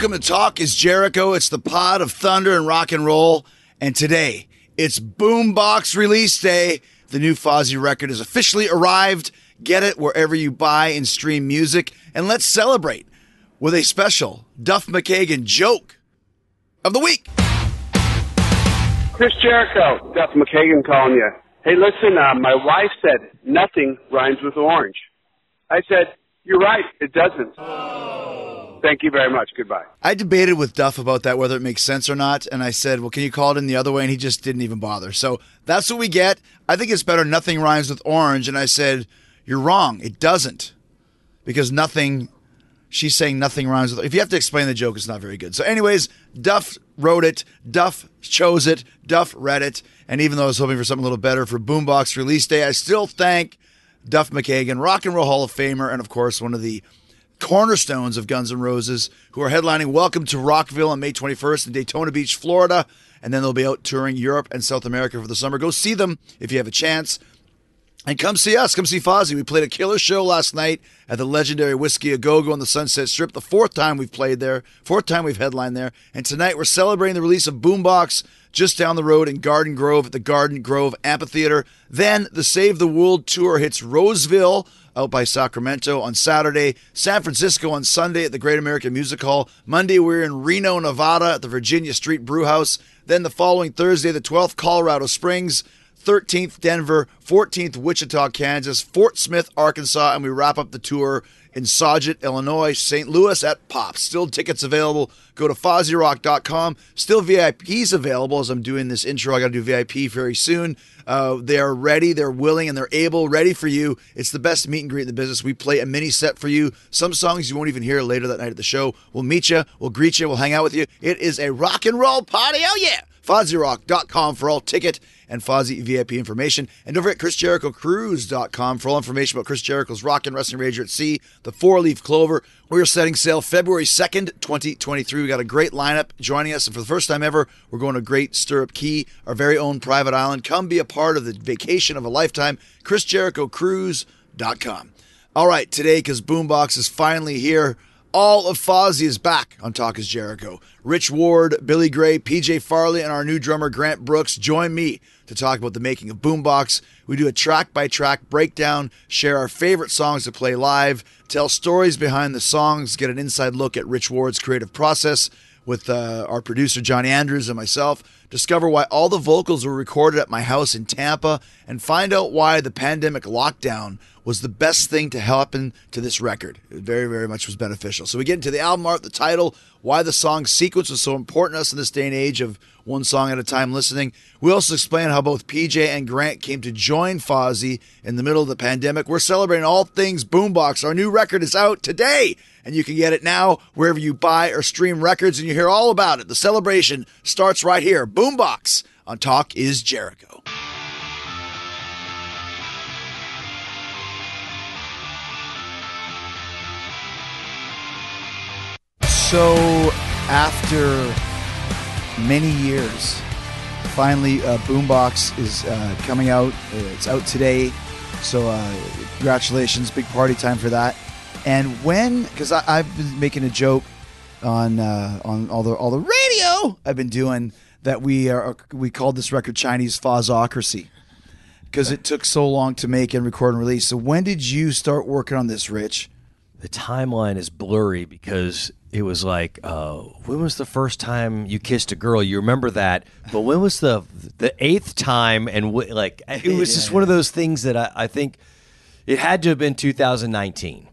Welcome to Talk is Jericho. It's the pod of thunder and rock and roll. And today, it's Boombox release day. The new Fozzy record has officially arrived. Get it wherever you buy and stream music. And let's celebrate with a special Duff McKagan joke of the week. Chris Jericho, Duff McKagan calling you. Hey, listen, uh, my wife said nothing rhymes with orange. I said, you're right, it doesn't. Thank you very much. Goodbye. I debated with Duff about that, whether it makes sense or not. And I said, well, can you call it in the other way? And he just didn't even bother. So that's what we get. I think it's better nothing rhymes with orange. And I said, you're wrong. It doesn't. Because nothing, she's saying nothing rhymes with, if you have to explain the joke, it's not very good. So, anyways, Duff wrote it, Duff chose it, Duff read it. And even though I was hoping for something a little better for Boombox release day, I still thank Duff McKagan, Rock and Roll Hall of Famer, and of course, one of the cornerstones of Guns N' Roses, who are headlining Welcome to Rockville on May 21st in Daytona Beach, Florida. And then they'll be out touring Europe and South America for the summer. Go see them if you have a chance. And come see us. Come see Fozzy. We played a killer show last night at the legendary Whisky A Go Go on the Sunset Strip. The fourth time we've played there, fourth time we've headlined there. And tonight we're celebrating the release of Boombox just down the road in Garden Grove at the Garden Grove Amphitheater. Then the Save the World tour hits Roseville out by Sacramento on Saturday, San Francisco on Sunday at the Great American Music Hall. Monday, we're in Reno, Nevada at the Virginia Street Brewhouse. Then the following Thursday, the 12th, Colorado Springs. 13th, Denver. 14th, Wichita, Kansas. Fort Smith, Arkansas. And we wrap up the tour in Sauget, Illinois, St. Louis at Pop. Still tickets available. Go to FozzyRock.com. Still VIPs available as I'm doing this intro. I got to do VIP very soon. Uh, they are ready, they're willing, and they're able, ready for you. It's the best meet and greet in the business. We play a mini set for you. Some songs you won't even hear later that night at the show. We'll meet you, we'll greet you, we'll hang out with you. It is a rock and roll party. Oh, yeah. FozzyRock.com for all ticket and Fozzy VIP information. And don't ChrisJerichoCruise.com for all information about Chris Jericho's Rock and Wrestling Rager at Sea, the Four Leaf Clover. We're setting sail February 2nd, 2023. We got a great lineup joining us. And for the first time ever, we're going to Great Stirrup Cay, our very own private island. Come be a part of the vacation of a lifetime. ChrisJerichoCruise.com. All right, today, because Boombox is finally here. All of Fozzy is back on Talk is Jericho. Rich Ward, Billy Gray, PJ Farley, and our new drummer Grant Brooks join me to talk about the making of Boombox. We do a track by track breakdown, share our favorite songs to play live, tell stories behind the songs, get an inside look at Rich Ward's creative process with uh, our producer Johnny Andrews and myself, discover why all the vocals were recorded at my house in Tampa, and find out why the pandemic lockdown was the best thing to happen to this record. It very, very much was beneficial. So we get into the album art, the title, why the song sequence was so important to us in this day and age of one song at a time listening. We also explain how both PJ and Grant came to join Fozzy in the middle of the pandemic. We're celebrating all things Boombox. Our new record is out today, and you can get it now wherever you buy or stream records, and you hear all about it. The celebration starts right here. Boombox on Talk is Jericho. So, after many years, finally, uh, Boombox is uh, coming out. It's out today. So, uh, congratulations. Big party time for that. And when, because I've been making a joke on uh, on all the all the radio I've been doing that we are we called this record Chinese Fozocracy because it took so long to make and record and release. So when did you start working on this, Rich? The timeline is blurry because it was like, uh, when was the first time you kissed a girl? You remember that, but when was the the eighth time? And w- like, it was just one of those things that I, I think it had to have been 2019.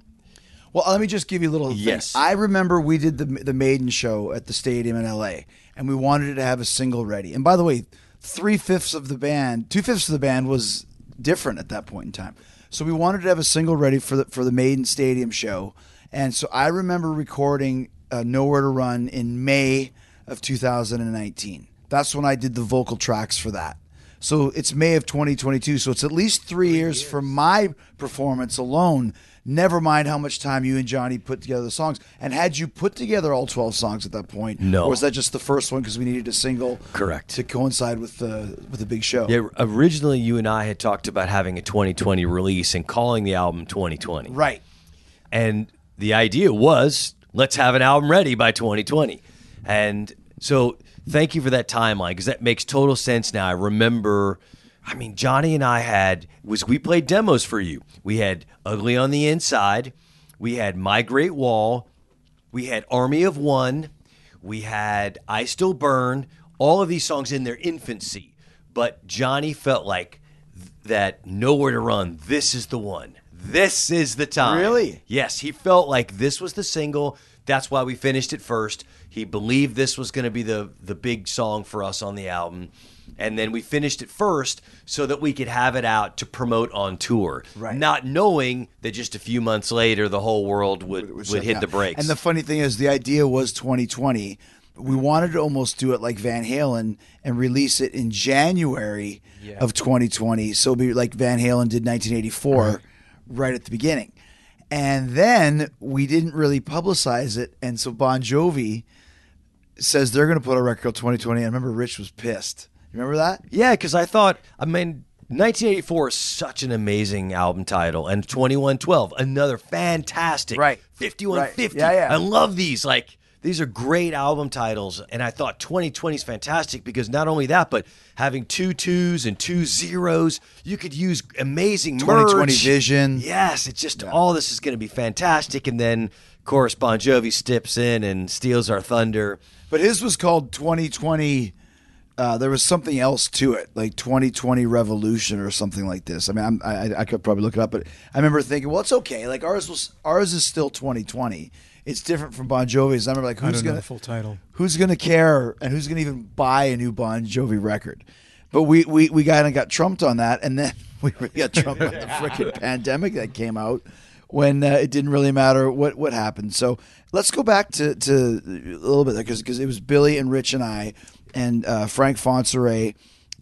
Well, let me just give you a little. thing. Yes. I remember we did the the Maiden show at the stadium in L.A. and we wanted to have a single ready. And by the way, three fifths of the band, two fifths of the band was different at that point in time. So we wanted to have a single ready for the for the Maiden Stadium show. And so I remember recording uh, Nowhere to Run in May of 2019. That's when I did the vocal tracks for that. So it's May of 2022. So it's at least three, years, for my performance alone. Never mind how much time you and Johnny put together the songs. And had you put together all 12 songs at that point? No. Or was that just the first one because we needed a single? Correct. To coincide with the with the big show. Yeah, originally you and I had talked about having a 2020 release and calling the album 2020. Right. And the idea was let's have an album ready by 2020. And so thank you for that timeline because that makes total sense now. I remember, I mean, Johnny and I had was we played demos for you. We had Ugly on the Inside, we had My Great Wall, we had Army of One, we had I Still Burn. All of these songs in their infancy, but Johnny felt like th- that Nowhere to Run. This is the one. This is the time. Really? Yes, he felt like this was the single. That's why we finished it first. He believed this was going to be the the big song for us on the album. And then we finished it first so that we could have it out to promote on tour. Right. Not knowing that just a few months later the whole world would, would, hit down. the brakes. And the funny thing is, the idea was 2020. We wanted to almost do it like Van Halen and release it in January of 2020. So be like Van Halen did 1984 right. at the beginning. And then we didn't really publicize it. And so Bon Jovi says they're going to put a record called 2020. I remember Rich was pissed. You remember that? Yeah, because I thought, I mean, 1984 is such an amazing album title, and 2112, another fantastic. Right. 5150. Right. Yeah, yeah. I love these. Like, these are great album titles. And I thought 2020 is fantastic because not only that, but having two twos and two zeros, you could use amazing 2020 merge. Vision. Yes, it's just all this is going to be fantastic. And then, of course, Bon Jovi steps in and steals our thunder. But his was called 2020. Uh, there was something else to it, like 2020 Revolution or something like this. I mean, I'm, I, I could probably look it up, but I remember thinking, well, it's okay. Like ours was ours is still 2020. It's different from Bon Jovi's. I remember like who's gonna full title. who's gonna care and who's gonna even buy a new Bon Jovi record. But we we we kind of got trumped on that, and then we really got trumped on the freaking pandemic that came out when uh, it didn't really matter what what happened. So let's go back to to a little bit because because it was Billy and Rich and I and uh, Frank Fontsere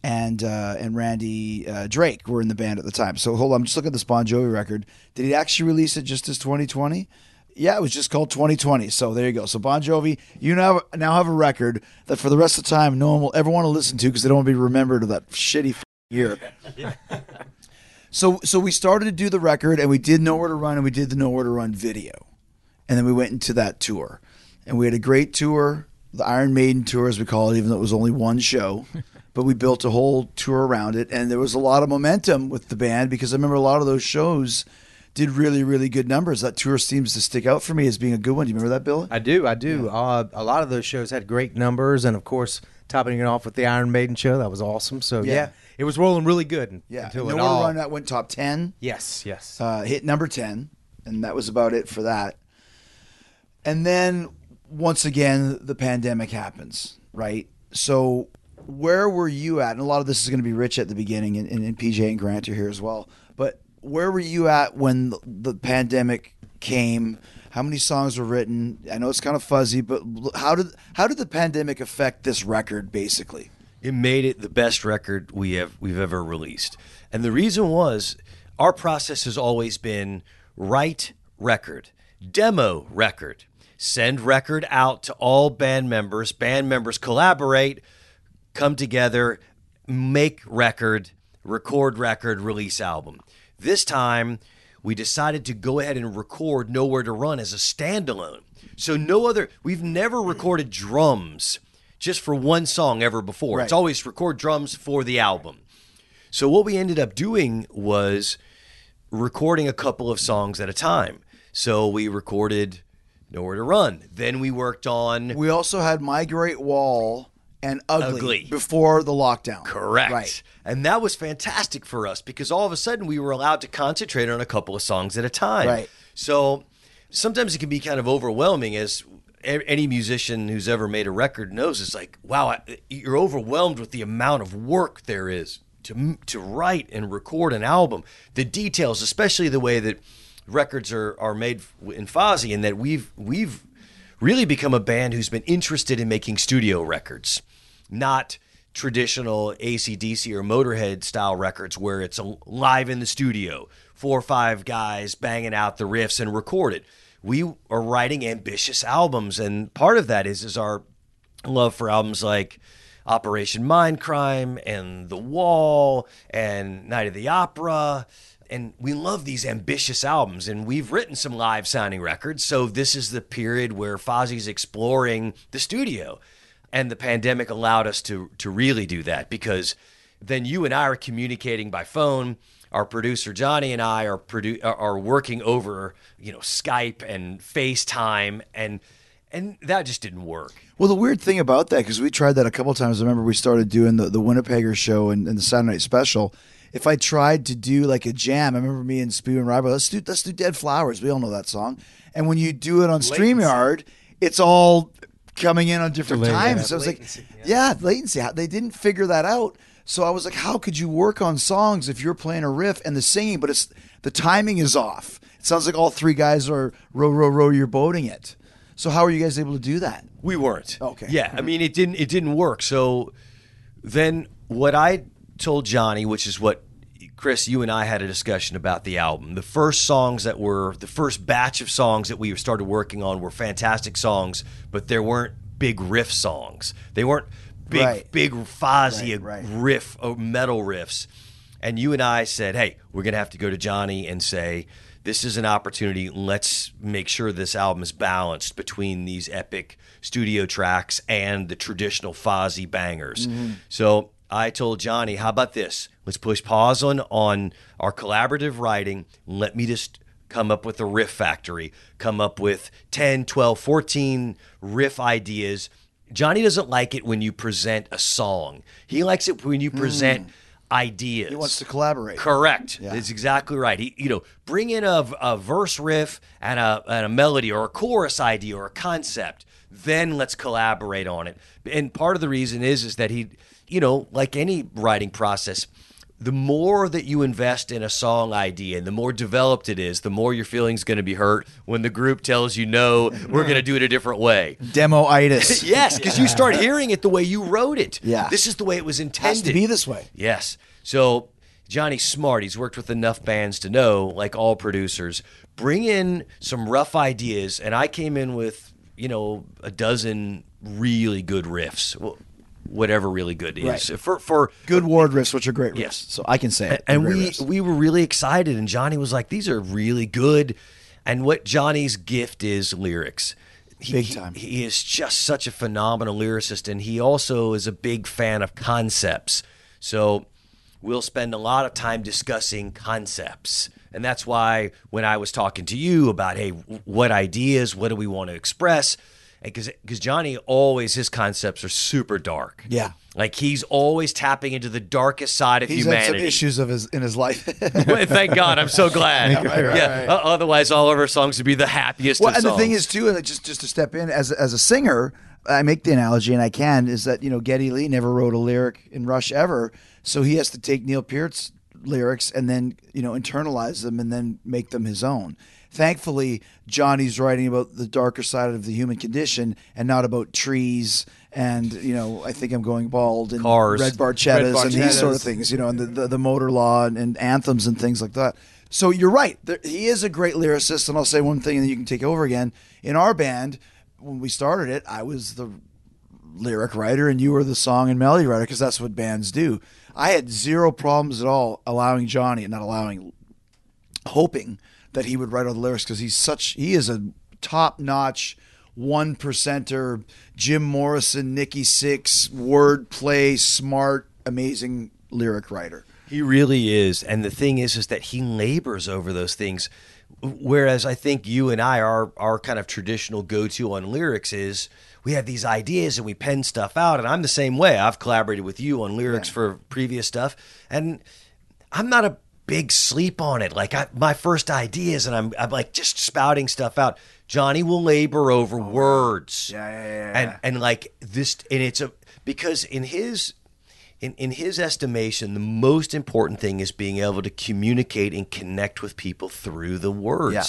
and uh, and Randy uh, Drake were in the band at the time. So hold on, I'm just looking at this Bon Jovi record. Did he actually release it just as 2020? Yeah, it was just called 2020. So there you go. So Bon Jovi, you now now have a record that for the rest of the time no one will ever want to listen to because they don't want to be remembered of that shitty f- year. so so we started to do the record and we did Nowhere to Run and we did the Nowhere to Run video, and then we went into that tour, and we had a great tour, the Iron Maiden tour as we call it, even though it was only one show. But we built a whole tour around it, and there was a lot of momentum with the band because I remember a lot of those shows did really, really good numbers. That tour seems to stick out for me as being a good one. Do you remember that, Bill? I do, I do. Uh, a lot of those shows had great numbers, and of course, topping it off with the Iron Maiden show, that was awesome. So Yeah. yeah, it was rolling really good Yeah, until it all. Run that went top ten. Yes, yes. uh, hit number 10, and that was about it for that. And then once again, the pandemic happens, right? So, where were you at? And a lot of this is going to be Rich at the beginning, and, and, and PJ and Grant are here as well. But where were you at when the, the pandemic came? How many songs were written? I know it's kind of fuzzy, but how did how did the pandemic affect this record, basically? it made it the best record we have we've ever released. And the reason was our process has always been write record, demo record, send record out to all band members, band members collaborate, come together, make record, record record, release album. This time we decided to go ahead and record Nowhere to Run as a standalone. So no other we've never recorded drums just for one song ever before. It's always record drums for the album. So what we ended up doing was recording a couple of songs at a time. So we recorded Nowhere to Run. Then we worked on We also had My Great Wall and Ugly, Ugly. before the lockdown. Correct. Right. And that was fantastic for us because all of a sudden we were allowed to concentrate on a couple of songs at a time. Right. So sometimes it can be kind of overwhelming as any musician who's ever made a record knows it's like wow I- you're overwhelmed with the amount of work there is to to write and record an album the details especially the way that records are are made in Fozzy and that we've we've really become a band who's been interested in making studio records not traditional ACDC or Motorhead style records where it's live in the studio, four or five guys banging out the riffs and record it. We are writing ambitious albums, and part of that is is our love for albums like Operation Mindcrime and The Wall and Night of the Opera. and we love these ambitious albums and we've written some live sounding records so this is the period where Fozzy's exploring the studio and the pandemic allowed us to to really do that because then you and I are communicating by phone our producer Johnny and I are produ- are- working over you know Skype and FaceTime and and that just didn't work Well, the weird thing about that, because we tried that a couple times. I remember we started doing the, the Winnipegger show and, and the Saturday Night Special. If I tried to do like a jam, I remember me and Spoo and Robert, let's do let's do Dead Flowers. We all know that song. And when you do it on StreamYard, it's all coming in on different Delay, times. yeah. So I was Latency, like, yeah. latency. They didn't figure that out. So I was like, how could you work on songs if you're playing a riff and the singing, but it's the timing is off. It sounds like all three guys are row, row, row, you're boating it. So how are you guys able to do that? We weren't. Okay. Yeah, I mean it didn't it didn't work. So then what I told Johnny, which is what Chris, you and I had a discussion about the album. The first songs that were the first batch of songs that we started working on were fantastic songs, but there weren't big riff songs. They weren't big Right. big Fozzy Right, right. riff or metal riffs. And you and I said, "Hey, we're going to have to go to Johnny and say this is an opportunity. Let's make sure this album is balanced between these epic studio tracks and the traditional Fozzy bangers." Mm-hmm. So I told Johnny, "How about this? Let's push pause on on our collaborative writing. Let me just come up with a riff factory, come up with 10, 12, 14 riff ideas. Johnny doesn't like it when you present a song. He likes it when you hmm. present ideas. He wants to collaborate. Correct. That's exactly right. He, you know, bring in a, a verse riff and a, and a melody or a chorus idea or a concept. Then let's collaborate on it. And part of the reason is is that he, you know, like any writing process, the more that you invest in a song idea and the more developed it is, the more your feelings going to be hurt when the group tells you no, we're going to do it a different way. Demo-itis. Yes, because you start hearing it the way you wrote it. Yeah. This is the way it was intended. Has to be this way. Yes. So Johnny's smart. He's worked with enough bands to know, like all producers, bring in some rough ideas. And I came in with, you know, a dozen really good riffs, Well, whatever really good is Right. for for Good ward riffs, which are great riffs. Yes. So I can say it. and They're we great riffs. we were really excited and Johnny was like these are really good and what Johnny's gift is lyrics he, Big he- time. he, is just such a phenomenal lyricist and he also is a big fan of concepts so we'll spend a lot of time discussing concepts and that's why when I was talking to you about hey what ideas what do we want to express because because Johnny always his concepts are super dark Yeah. like he's always tapping into the darkest side of He's had humanity. some issues of his in his life. Well, Thank God, I'm so glad. yeah, o- uh, otherwise all of our songs would be the happiest. well, and the thing is too, and just just to step in as as a singer, I make the analogy, and I can is that you know Geddy Lee never wrote a lyric in Rush ever, so he has to take Neil Peart's lyrics and then you know internalize them and then make them his own. Thankfully, Johnny's writing about the darker side of the human condition and not about trees and you know I think I'm going bald and Cars. red barchettas Red and these sort of things, you know, and the, the, the motor law and, and anthems and things like that. So you're right. There, he is a great lyricist, and I'll say one thing, and then you can take over again. In our band, when we started it, I was the lyric writer, and you were the song and melody writer because that's what bands do. I had zero problems at all allowing Johnny, and not allowing, hoping that he would write all the lyrics because he's such he is a top notch one percenter Jim Morrison Nikki Sixx wordplay smart amazing lyric writer He really is, and the thing is, is that he labors over those things. Whereas I think you and I, our our kind of traditional go to on lyrics is we have these ideas and we pen stuff out, and I'm the same way. I've collaborated with you on lyrics for previous stuff, and I'm not a big sleep on it. Like I, my first ideas, and I'm I'm like just spouting stuff out. Johnny will labor over oh, words, Yeah, yeah, yeah, and and like this, and it's a because in his in, in his estimation, the most important thing is being able to communicate and connect with people through the words. Yeah.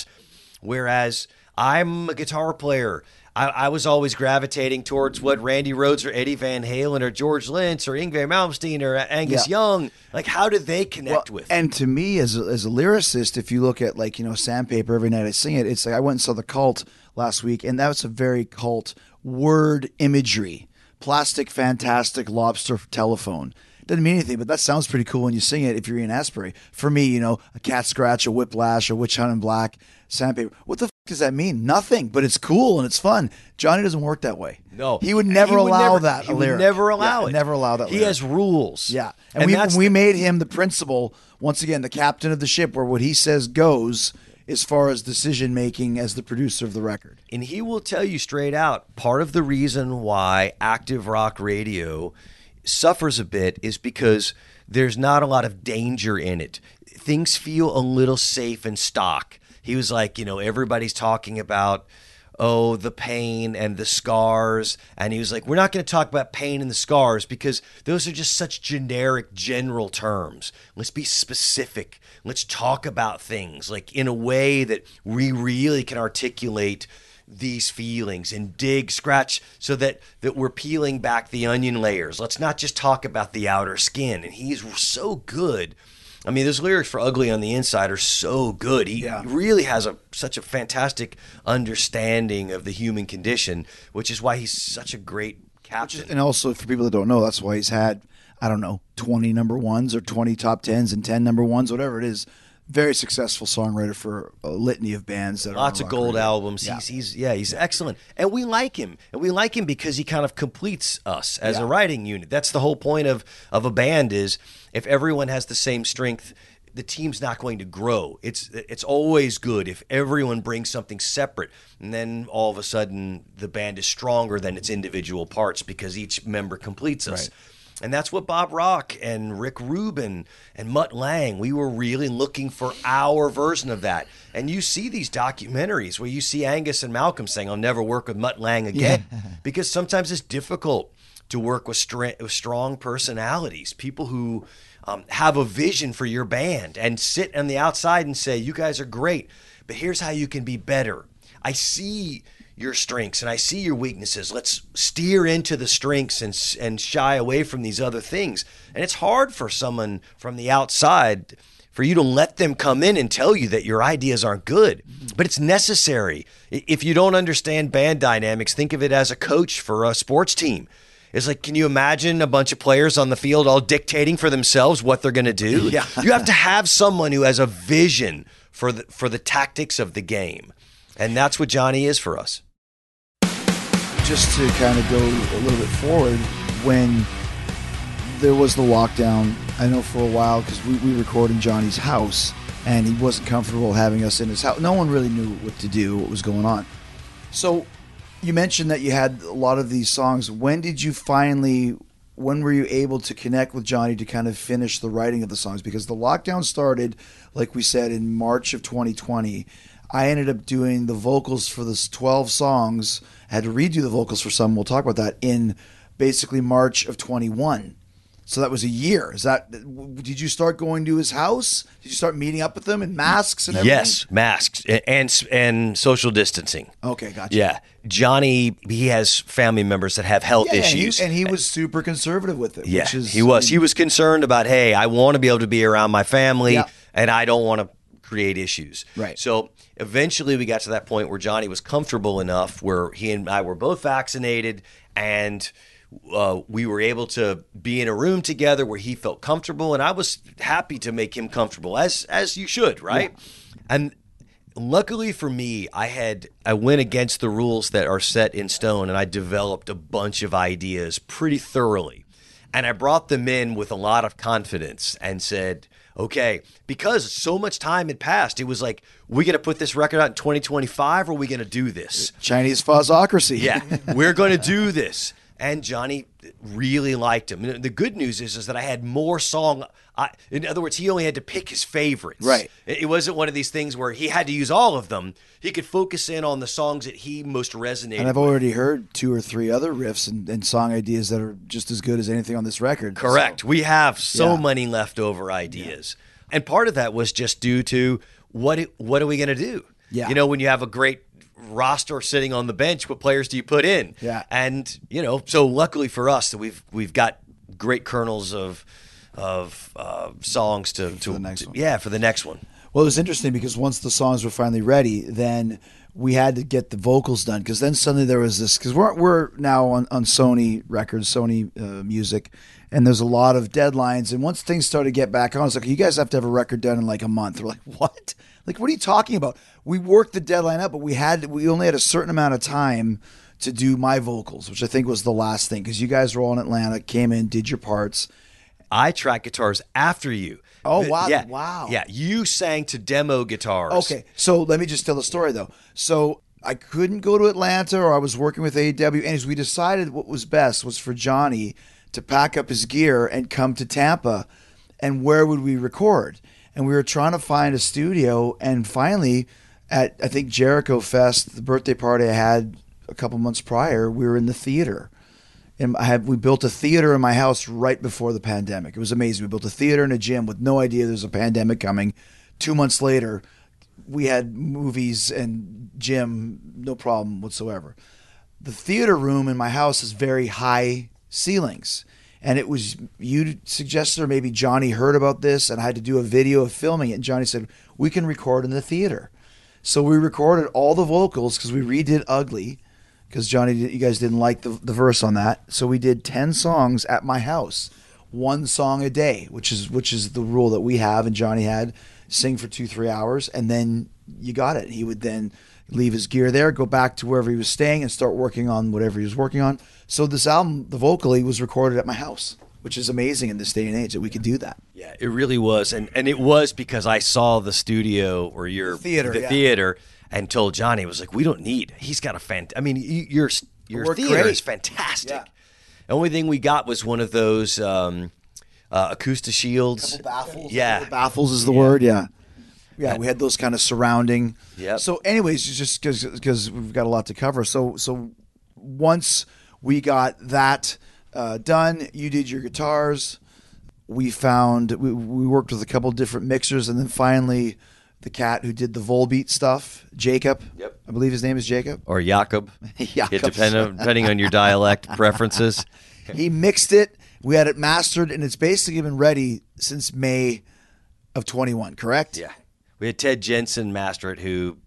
Whereas I'm a guitar player. I, I was always gravitating towards what Randy Rhoads or Eddie Van Halen or George Lynch or Yngwie Malmsteen or Angus Yeah. Young. Like, how do they connect with? And to me, as a, as a lyricist, if you look at like you know Sandpaper, every night I sing it. It's like I went and saw the Cult last week, and that was a very cult word imagery, plastic, fantastic lobster telephone. doesn't mean anything, but that sounds pretty cool when you sing it if you're Ian Astbury. For me, you know, a cat scratch, a whiplash, a witch hunt in black, sandpaper. What the does that mean? Nothing, but it's cool and it's fun. Johnny doesn't work that way. No, he would never He would allow never- that. He would never allow Yeah, it. Never allow that. He lyric. has rules. Yeah, and, we that's we the- made him the principal once again, the captain of the ship, where what he says goes as far as decision making as the producer of the record. And he will tell you straight out part of the reason why active rock radio suffers a bit is because there's not a lot of danger in it. Things feel a little safe and stock. He was like, you know, everybody's talking about oh the pain and the scars. And he was like we're not going to talk about pain and the scars because those are just such generic general terms. Let's be specific. Let's talk about things like in a way that we really can articulate these feelings and dig scratch so that that we're peeling back the onion layers. Let's not just talk about the outer skin. And he's so good I mean, those lyrics for "Ugly on the Inside" are so good. He Yeah. really has a such a fantastic understanding of the human condition, which is why he's such a great captain. And also, for people that don't know, that's why he's had, I don't know, 20 number ones or 20 top tens and 10 number ones, whatever it is. Very successful songwriter for a litany of bands that are Lots of gold radio. albums. Yeah. He's he's yeah, he's excellent. And we like him. And we like him because he kind of completes us as a writing unit. That's the whole point of of a band is if everyone has the same strength, the team's not going to grow. It's it's always good if everyone brings something separate. And then all of a sudden the band is stronger than its individual parts because each member completes us. And that's what Bob Rock and Rick Rubin and Mutt Lange, we were really looking for our version of that. And you see these documentaries where you see Angus and Malcolm saying, I'll never work with Mutt Lange again. because sometimes it's difficult to work with, stra- with strong personalities, people who um, have a vision for your band and sit on the outside and say, You guys are great, but here's how you can be better. I see your strengths and I see your weaknesses. Let's steer into the strengths and and shy away from these other things. And it's hard for someone from the outside for you to let them come in and tell you that your ideas aren't good. But it's necessary. If you don't understand band dynamics, think of it as a coach for a sports team. It's like, can you imagine a bunch of players on the field all dictating for themselves what they're going to do? Yeah. You have to have someone who has a vision for the for the tactics of the game. And that's what Johnny is for us. Just to kind of go a little bit forward, when there was the lockdown, I know for a while because we, we record in Johnny's house and he wasn't comfortable having us in his house. No one really knew what to do, what was going on. So you mentioned that you had a lot of these songs. When did you finally? When were you able to connect with Johnny to kind of finish the writing of the songs? Because the lockdown started, like we said, in March of 2020. I ended up doing the vocals for this 12 songs. I had to redo the vocals for some. We'll talk about that in basically March of 21. So that was a year. Is that? Did you start going to his house? Did you start meeting up with him in masks and everything? Yes, masks and and, social distancing. Okay, gotcha. Yeah, Johnny, he has family members that have health Yeah, and he- issues. and he, was super conservative with it. yeah, which is, he was. He was concerned about, hey, I want to be able to be around my family, Yeah. and I don't want to create issues. Right. So eventually, we got to that point where Johnny was comfortable enough where he and I were both vaccinated, and uh, we were able to be in a room together where he felt comfortable, and I was happy to make him comfortable, as as you should, right? And luckily for me, I had I went against the rules that are set in stone, and I developed a bunch of ideas pretty thoroughly, and I brought them in with a lot of confidence and said. Okay, because so much time had passed, it was like, we going to put this record out in 2025 or are we going to do this? Chinese fuzzocracy. Yeah, we're going to do this. And Johnny really liked him. The good news is, is that I had more song. I, in other words, he only had to pick his favorites. Right. It wasn't one of these things where he had to use all of them. He could focus in on the songs that he most resonated. And I've with. already heard two or three other riffs and, and song ideas that are just as good as anything on this record. Correct. So- We have so Yeah. many leftover ideas, and part of that was just due to what it- what are we going to do? Yeah. You know, when you have a great roster sitting on the bench, what players do you put in? Yeah. And you know, so luckily for us, that we've we've got great kernels of of uh, songs to to the next to- one. yeah for the next one. Well, it was interesting because once the songs were finally ready, then we had to get the vocals done because then suddenly there was this because we're we're now on on Sony Records, Sony uh, Music, and there's a lot of deadlines. And once things started to get back on, it's like you guys have to have a record done in like a month. We're like, what? Like, what are you talking about? We worked the deadline up, but we had we only had a certain amount of time to do my vocals, which I think was the last thing because you guys were all in Atlanta, came in, did your parts. I track guitars after you. Oh, wow. Yeah, Wow. Yeah, you sang to demo guitars. Okay, so let me just tell the story though. So I couldn't go to Atlanta, or I was working with AEW, and as we decided what was best was for Johnny to pack up his gear and come to Tampa, and where would we record? And we were trying to find a studio, and finally, at I think Jericho Fest, the birthday party I had a couple months prior, we were in the theater. And I have we built a theater in my house right before the pandemic. It was amazing. We built a theater and a gym with no idea there's a pandemic coming. Two months later, we had movies and gym, no problem whatsoever. The theater room in my house is very high ceilings. And it was you suggested, or maybe Johnny heard about this, and I had to do a video of filming it. And Johnny said, We can record in the theater. So we recorded all the vocals because we redid Ugly because Johnny, you guys didn't like the, the verse on that. So we did 10 songs at my house, one song a day, which is which is the rule that we have. And Johnny had sing for two, three hours, and then you got it. He would then leave his gear there, go back to wherever he was staying, and start working on whatever he was working on. So this album, the vocally, was recorded at my house, which is amazing in this day and age that we could do that. Yeah, it really was, and and it was because I saw the studio or your Theater, the yeah. theater, and told Johnny I was like, we don't need. He's got a fan. I mean, you, your your worked theater great. is fantastic. Yeah. The only thing we got was one of those um, uh, acoustic shields. baffles. Yeah. baffles is the word. Yeah, yeah. We had those kind of surrounding. Yep. So, anyways, just because because we've got a lot to cover. So, so once we got that uh, done, you did your guitars. We found we, we worked with a couple different mixers, and then finally, the cat who did the Volbeat stuff, Jacob. Yep. I believe his name is Jacob. Or Jakob. Jakob. It depend, depending on your dialect preferences. he mixed it. We had it mastered, and it's basically been ready since May of 21. Correct? Yeah. We had Ted Jensen master it, who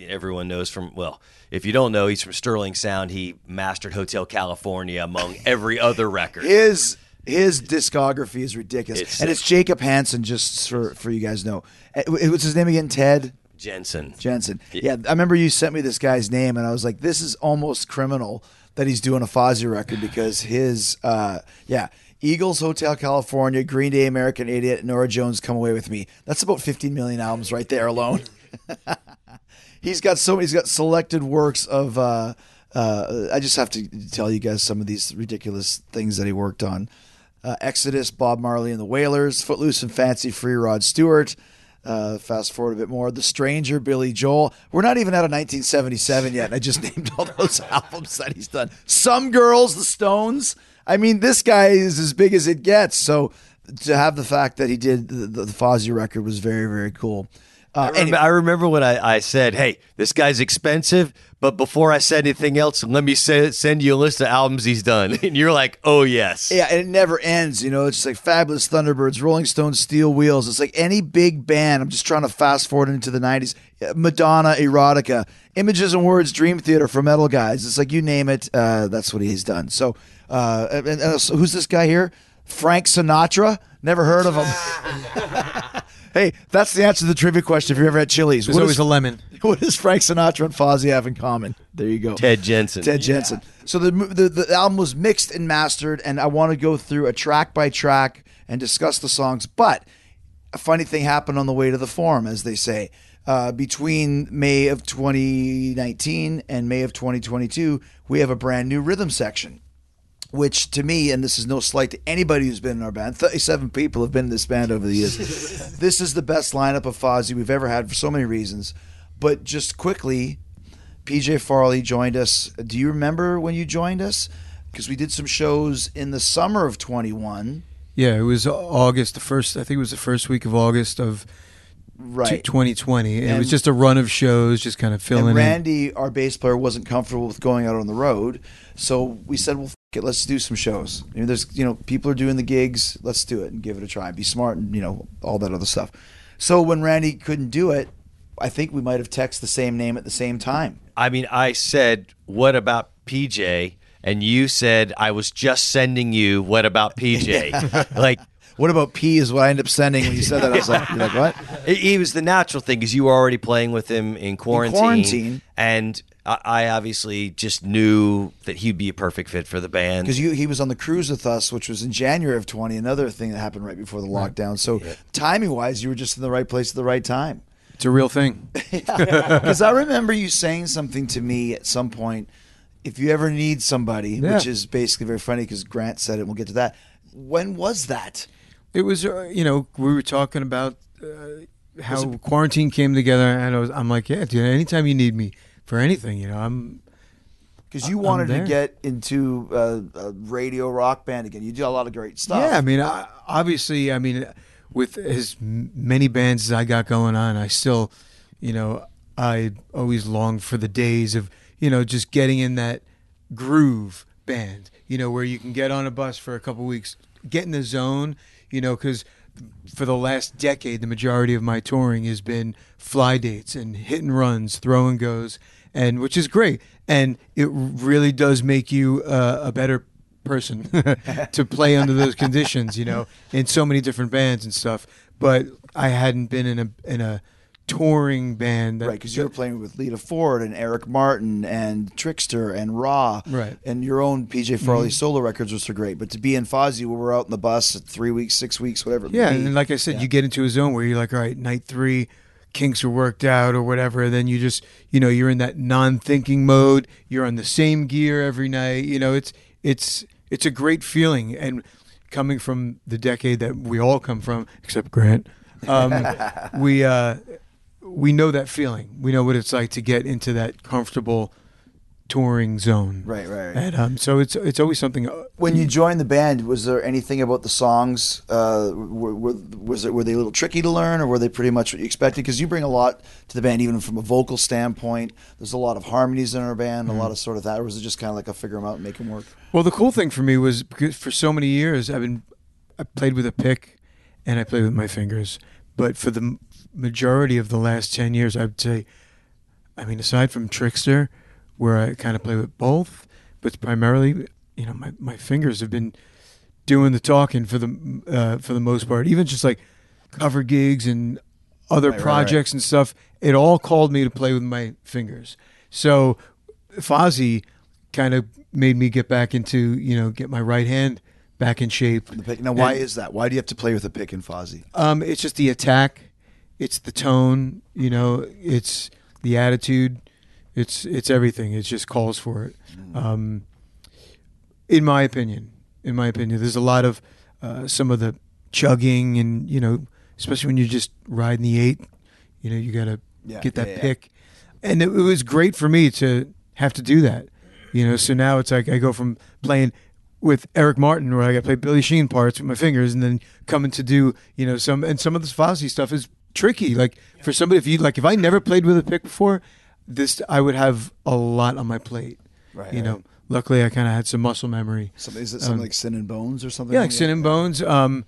everyone knows from, well, if you don't know, he's from Sterling Sound. He mastered Hotel California among every other record. His his discography is ridiculous, It's and sick. it's Jacob Hansen. Just for for you guys know, Uh, what's his name again? Ted Jensen. Jensen. Yeah, I remember you sent me this guy's name, and I was like, this is almost criminal that he's doing a Fozzy record because his uh yeah. Eagles, Hotel California, Green Day, American Idiot, Norah Jones, Come Away with Me. That's about 15 million albums right there alone. he's got so he's got selected works of uh, uh, I just have to tell you guys some of these ridiculous things that he worked on. Uh, Exodus, Bob Marley and the Wailers, Footloose and Fancy, Free Rod Stewart. Uh, fast forward a bit more. The Stranger, Billy Joel. We're not even out of 1977 yet, and I just named all those albums that he's done. Some Girls, The Stones. I mean, this guy is as big as it gets. So to have the fact that he did the, the, the Fozzy record was very, very cool. Uh, I, rem- anyway, I remember when I, I said, "Hey, this guy's expensive," but before I said anything else, let me say, send you a list of albums he's done, and you're like, "Oh yes." Yeah, and it never ends. You know, it's just like Fabulous Thunderbirds, Rolling Stones, Steel Wheels. It's like any big band. I'm just trying to fast forward into the 90s. Madonna, Erotica, Images and Words, Dream Theater for Metal Guys. It's like you name it, uh, that's what he's done. So, uh, and, and also, who's this guy here? Frank Sinatra? Never heard of him. hey, that's the answer to the trivia question if you ever had Chili's. There's What always does- a lemon. what does Frank Sinatra and Fozzy have in common? There you go. Ted Jensen. Ted Jensen. So the, the the album was mixed and mastered, and I want to go through a track by track and discuss the songs. But a funny thing happened on the way to the forum, as they say. Uh, between May of 2019 and May of 2022, we have a brand new rhythm section which to me, and this is no slight to anybody who's been in our band, 37 people have been in this band over the years. this is the best lineup of Fozzy we've ever had for so many reasons. But just quickly, PJ Farley joined us. Do you remember when you joined us? Because we did some shows in the summer of 21. Yeah, it was August, the first, I think it was the first week of August of Right. 2020. And it was just a run of shows, just kind of filling And in. Randy, our bass player, wasn't comfortable with going out on the road, so we said, "Well, it, let's do some shows. You know, there's, you know, people are doing the gigs. Let's do it and give it a try. Be smart and you know all that other stuff." So when Randy couldn't do it, I think we might have texted the same name at the same time. I mean, I said, "What about PJ?" and you said, "I was just sending you what about PJ?" like What about P is what I ended up sending when you said that. I was like, you're like, what? it, he was the natural thing because you were already playing with him in quarantine, quarantine. and I, I obviously just knew that he'd be a perfect fit for the band. Because he was on the cruise with us, which was in January of 20, another thing that happened right before the lockdown. So timing wise, you were just in the right place at the right time. It's a real thing. Because I remember you saying something to me at some point. If you ever need somebody, Yeah. which is basically very funny because Grant said it, and we'll get to that. When was that? It was, uh, you know, we were talking about uh, how quarantine came together, and I was, I'm like, yeah, dude, anytime you need me for anything, you know, I'm. Because you I'm wanted to there. get into uh, a radio rock band again. You did a lot of great stuff. Yeah, I mean, I, obviously, I mean, with as m- many bands as I got going on, I still, you know, I always long for the days of, you know, just getting in that groove band, you know, where you can get on a bus for a couple weeks, get in the zone, you know, because for the last decade, the majority of my touring has been fly dates and hit and runs, throw and goes, and which is great. And it really does make you uh, a better person to play under those conditions, you know, in so many different bands and stuff. But I hadn't been in a in a touring band, that, Right, because you were playing with Lita Ford and Eric Martin and Trixter and Raw. Right. Mm-hmm. And your own PJ Farley solo records was so great. But to be in Fozzy, where we were out in the bus at three weeks, six weeks, whatever. Yeah, and like I said, Yeah. you get into a zone where you're like, all right, night three, kinks are worked out or whatever. And then you just, you know, you're in that non-thinking mode. You're on the same gear every night. You know, it's it's it's a great feeling. And coming from the decade that we all come from, except Grant, um, we uh, we know that feeling. We know what it's like to get into that comfortable touring zone. Right, right, right. And um, so it's it's always something. uh, When you joined the band, was there anything about the songs? Uh, were, were, was it were they a little tricky to learn, or were they pretty much what you expected? Because you bring a lot to the band, even from a vocal standpoint. There's a lot of harmonies in our band, a lot of sort of that. Or was it just kind of like a figure them out and make them work? Well, the cool thing for me was because for so many years I've been I played with a pick and I played with my fingers, but for the majority of the last ten years, I'd say, I mean, aside from Trixter, where I kind of play with both, but primarily, you know, my, my fingers have been doing the talking for the uh, for the most part. Even just like cover gigs and other Right, right, projects and stuff, it all called me to play with my fingers. So Fozzy kind of made me get back into you know get my right hand back in shape. Now, why And- is that? Why do you have to play with a pick in Fozzy? um, it's just the attack, it's the tone, you know, it's the attitude, it's it's everything. It just calls for it. Um, in my opinion, in my opinion, there's a lot of uh, some of the chugging and you know, especially when you're just riding the eight, you know, you got to Yeah, get that yeah, yeah. pick, and it, it was great for me to have to do that. You know, so now it's like I go from playing with Eric Martin, where I got to play Billy Sheehan parts with my fingers, and then coming to do you know some and some of this Fozzy stuff is tricky. Like for somebody, if you like, if I never played with a pick before, this I would have a lot on my plate. Right, You right. know, luckily I kind of had some muscle memory. Something, is it something Um, like Sin and Bones or something? Yeah, like Sin and Bones. Um,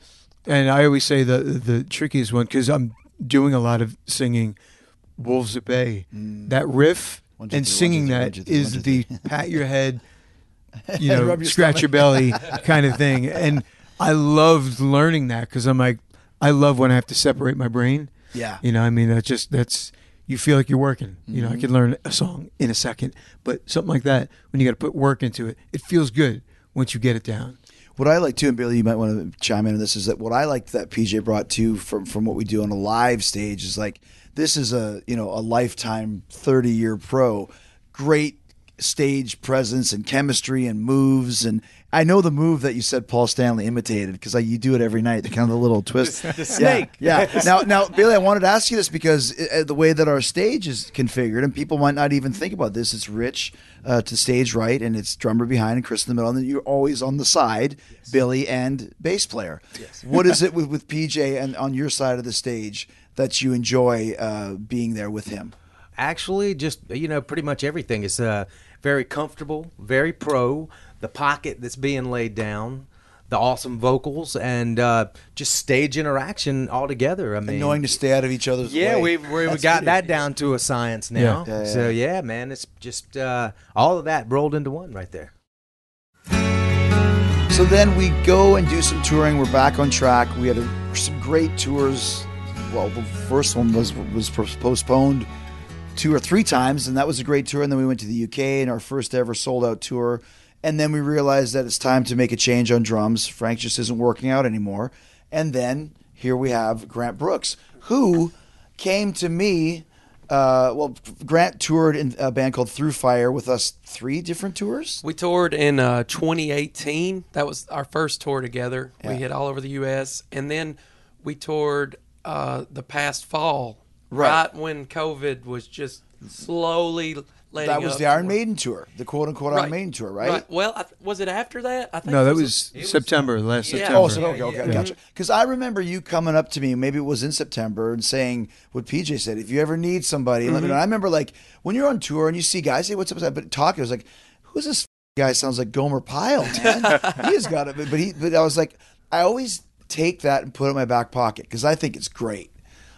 and I always say the the trickiest one because I'm doing a lot of singing Wolves at Bay. That riff One, two, and three, singing one, two, three, that one, two, three, is one, two, the pat your head, you know, your scratch stomach. your belly kind of thing. And I loved learning that because I'm like, I love when I have to separate my brain. Yeah. You know, I mean, that's just that's you feel like you're working. You know, I Mm-hmm. could learn a song in a second, but something like that when you got to put work into it, it feels good once you get it down. What I like too, and Billy, you might want to chime in on this, is that what I like that PJ brought too from from what we do on a live stage is like this is a you know a lifetime thirty year pro, great stage presence and chemistry and moves. And I know the move that you said Paul Stanley imitated because you do it every night the kind of the little twist. The snake. yeah, yeah. now now Billy I wanted to ask you this because uh, the way that our stage is configured and people might not even think about this it's Rich uh, to stage right and it's drummer behind and Chris in the middle and then you're always on the side Billy and bass player. Yes. what is it with, with PJ and on your side of the stage that you enjoy uh, being there with him? Actually, just you know, pretty much everything. Is uh, very comfortable, very pro. The pocket that's being laid down, the awesome vocals and uh, just stage interaction all together. I mean, knowing to stay out of each other's yeah, way. we we we got that down to a science now. Yeah. Yeah, So yeah, man, it's just uh, all of that rolled into one right there. So then we go and do some touring. We're back on track. We had a, some great tours. Well, the first one was was postponed two or three times, and that was a great tour. And then we went to the UK and our first ever sold out tour. And then we realized that it's time to make a change on drums. Frank just isn't working out anymore. And then here we have Grant Brooks, who came to me. Uh, well, Grant toured in a band called Through Fire with us three different tours. We toured in uh, 2018. That was our first tour together. Yeah. We hit all over the U.S. And then we toured uh, the past fall, Right. right. when COVID was just slowly letting That was up the Iron for- Maiden tour, the quote unquote Iron Maiden tour, right? Well, I th- was it after that? I think No, that was it September, last Yeah. September. Oh, so okay, okay, gotcha. Mm-hmm. Because I remember you coming up to me, maybe it was in September, and saying what PJ said. If you ever need somebody, let me mm-hmm. know. I remember like when you're on tour and you see guys, hey, what's up? But talking, I was like, who's this guy? Sounds like Gomer Pyle, man. he has got it, but he. But I was like, I always take that and put it in my back pocket because I think it's great.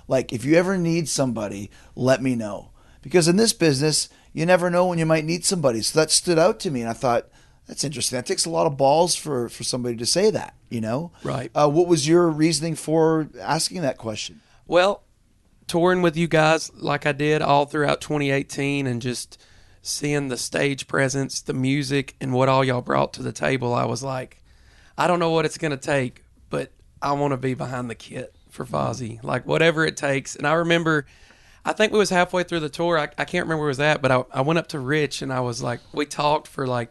Like if you ever need somebody, let me know. Because in this business, you never know when you might need somebody. So that stood out to me, and I thought that's interesting. That takes a lot of balls for for somebody to say that. You know, Right. Uh, what was your reasoning for asking that question? Well, touring with you guys like I did all throughout 2018 and just seeing the stage presence, the music, and what all y'all brought to the table, I was like, I don't know what it's going to take, but I want to be behind the kit for Fozzy, like whatever it takes. And I remember, I think we was halfway through the tour. I, I can't remember where it was at, but I, I went up to Rich and I was like, we talked for like